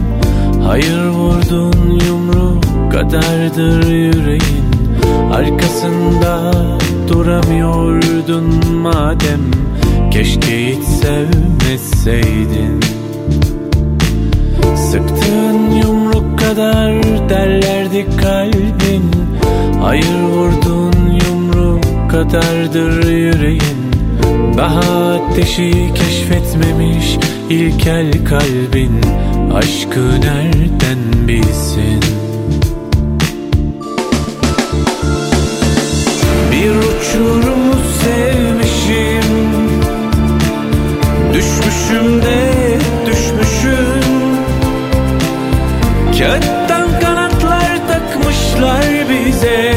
Hayır vurdun yumruk kadardır yüreğin. Arkasında duramıyordun madem. Keşke hiç sevmeseydin Sıktığın yumruk kadar derlerdi kalbin. Hayır vurdun yumruk kadardır yüreğin. Daha ateşi keşfetmemiş ilkel kalbin. Aşkı nereden bilsin? Bir uçurumu sevmişim. Düşmüşüm de Kağıttan kanatlar takmışlar bize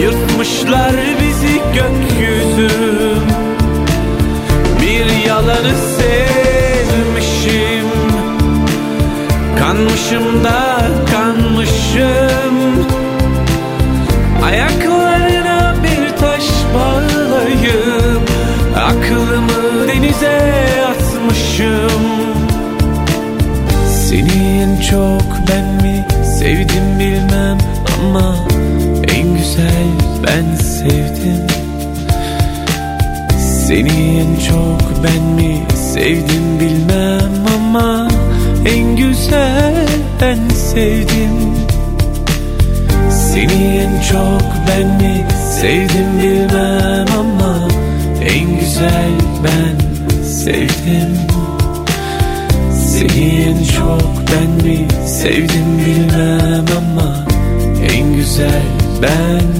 Yırtmışlar en çok ben mi? Sevdim bilmem ama en güzel ben sevdim. Seni en çok ben mi? Sevdim bilmem ama en güzel ben sevdim. Seni en çok ben mi? Sevdim bilmem ama en güzel ben sevdim. Ben mi sevdim bilmem ama en güzel ben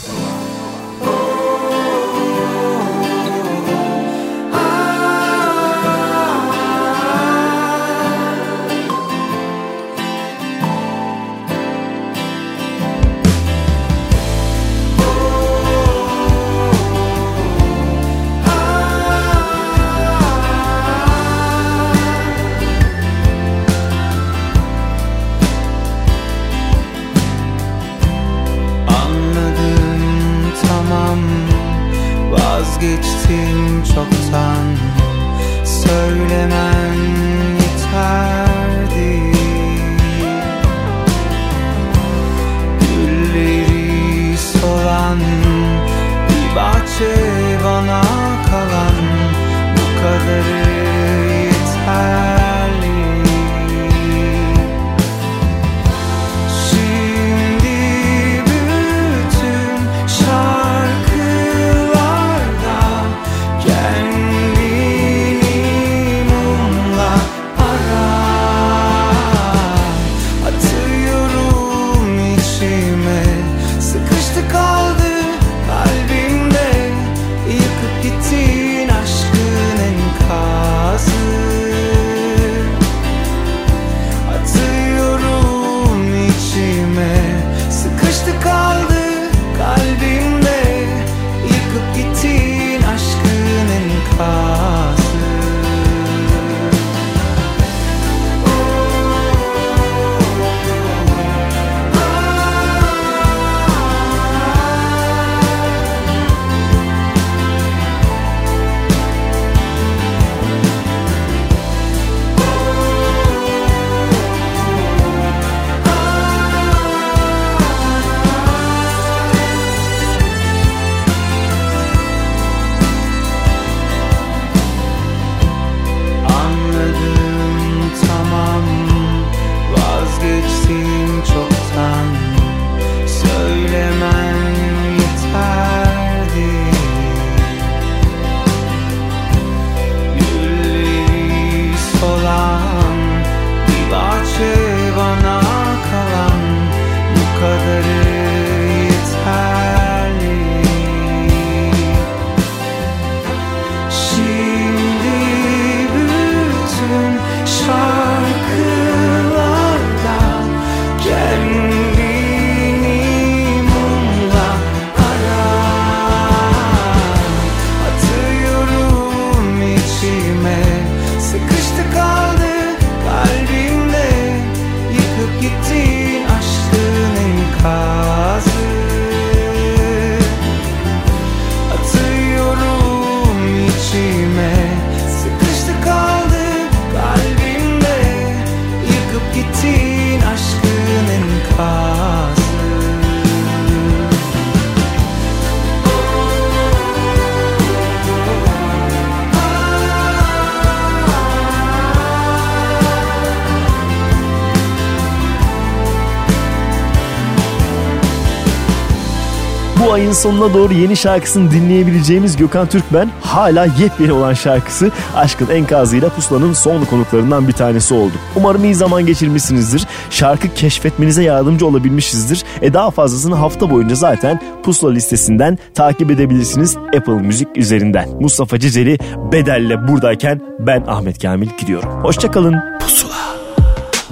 Bu ayın sonuna doğru yeni şarkısını dinleyebileceğimiz Gökhan Türkmen hala yepyeni olan şarkısı Aşkın Enkazı'yla Pusula'nın son konuklarından bir tanesi oldu. Umarım iyi zaman geçirmişsinizdir. Şarkı keşfetmenize yardımcı olabilmişizdir. E daha fazlasını hafta boyunca zaten Pusula listesinden takip edebilirsiniz Apple Müzik üzerinden. Mustafa Ceceli Bedel'le buradayken ben Ahmet Kamil gidiyorum. Hoşçakalın. Pusula.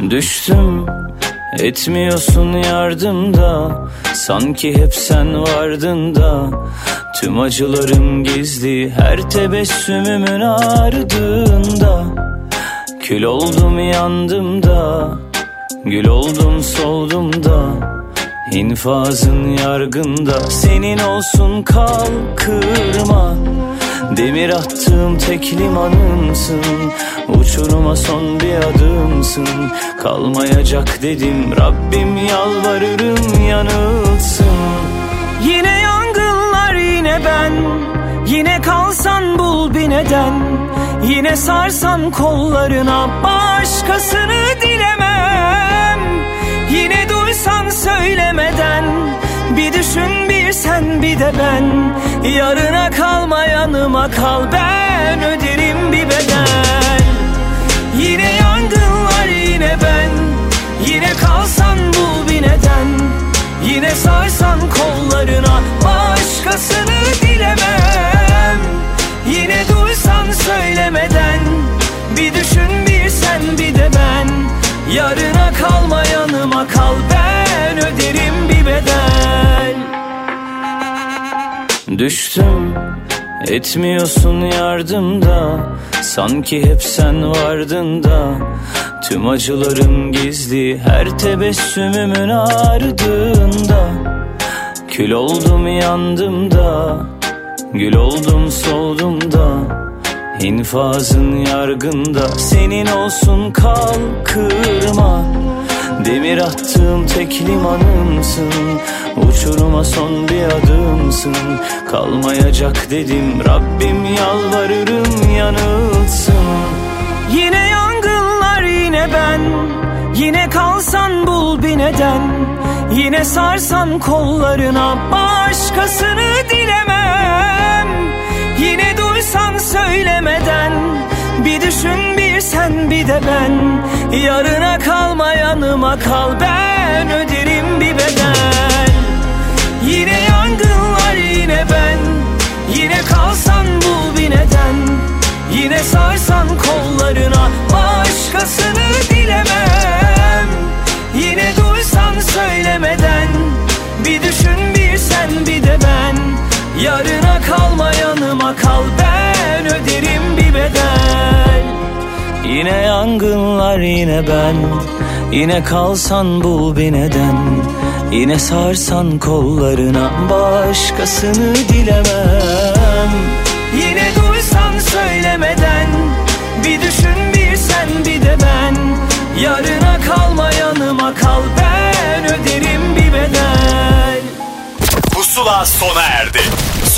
Düştüm etmiyorsun yardımda Sanki hep sen vardın da. Tüm acılarım gizli her tebessümümün ardında. Kül oldum yandım da Gül oldum soldum da. İnfazın yargında Senin olsun kal kırma Demir attığım tek limanımsın. Uçuruma son bir adımsın. Kalmayacak dedim Rabbim yalvarırım yanılsın. Yine yangınlar yine ben. Yine kalsan bul bir neden. Yine sarsan kollarına Başkasını dilemem. Yine duysan söylemeden Bir düşün bir sen bir de ben Yarına kalma yanıma kal. Ben öderim bir bedel. Yine yangınlar yine ben. Yine kalsan bul bir neden. Yine sarsan kollarına Başkasını dilemem. Yine duysan söylemeden Bir düşün bir sen bir de ben. Yarına kalma yanıma kal. Ben öderim bir bedel Düştüm etmiyorsun yardımda. Sanki hep sen vardın da. Tüm acılarım gizli her tebessümümün ardında. Kül oldum yandım da Gül oldum soldum da. İnfazın yargında Senin olsun kal kırma Demir attığım tek limanımsın. Uçuruma son bir adımsın. Kalmayacak dedim Rabbim yalvarırım yanılsın. Yine yangınlar yine ben. Yine kalsan bul bir neden. Yine sarsan kollarına Başkasını dilemem. Yine duysan söylemeden Bir düşün bir sen bir de ben. Yarına kalma yanıma kal Ben öderim bir bedel. Yine yangınlar yine ben. Yine kalsan bul bir neden. Yine sarsan kollarına Başkasını dilemem. Yine duysan söylemeden Bir düşün bir sen bir de ben. Yarına kalma yanıma kal Ben öderim bir bedel Yine yangınlar yine ben. Yine kalsan bul bir neden. Yine sarsan kollarına Başkasını dilemem. Yine duysan söylemeden Bir düşün bir sen bir de ben. Yarına kalma yanıma kal Ben öderim bir bedel. Pusula sona erdi.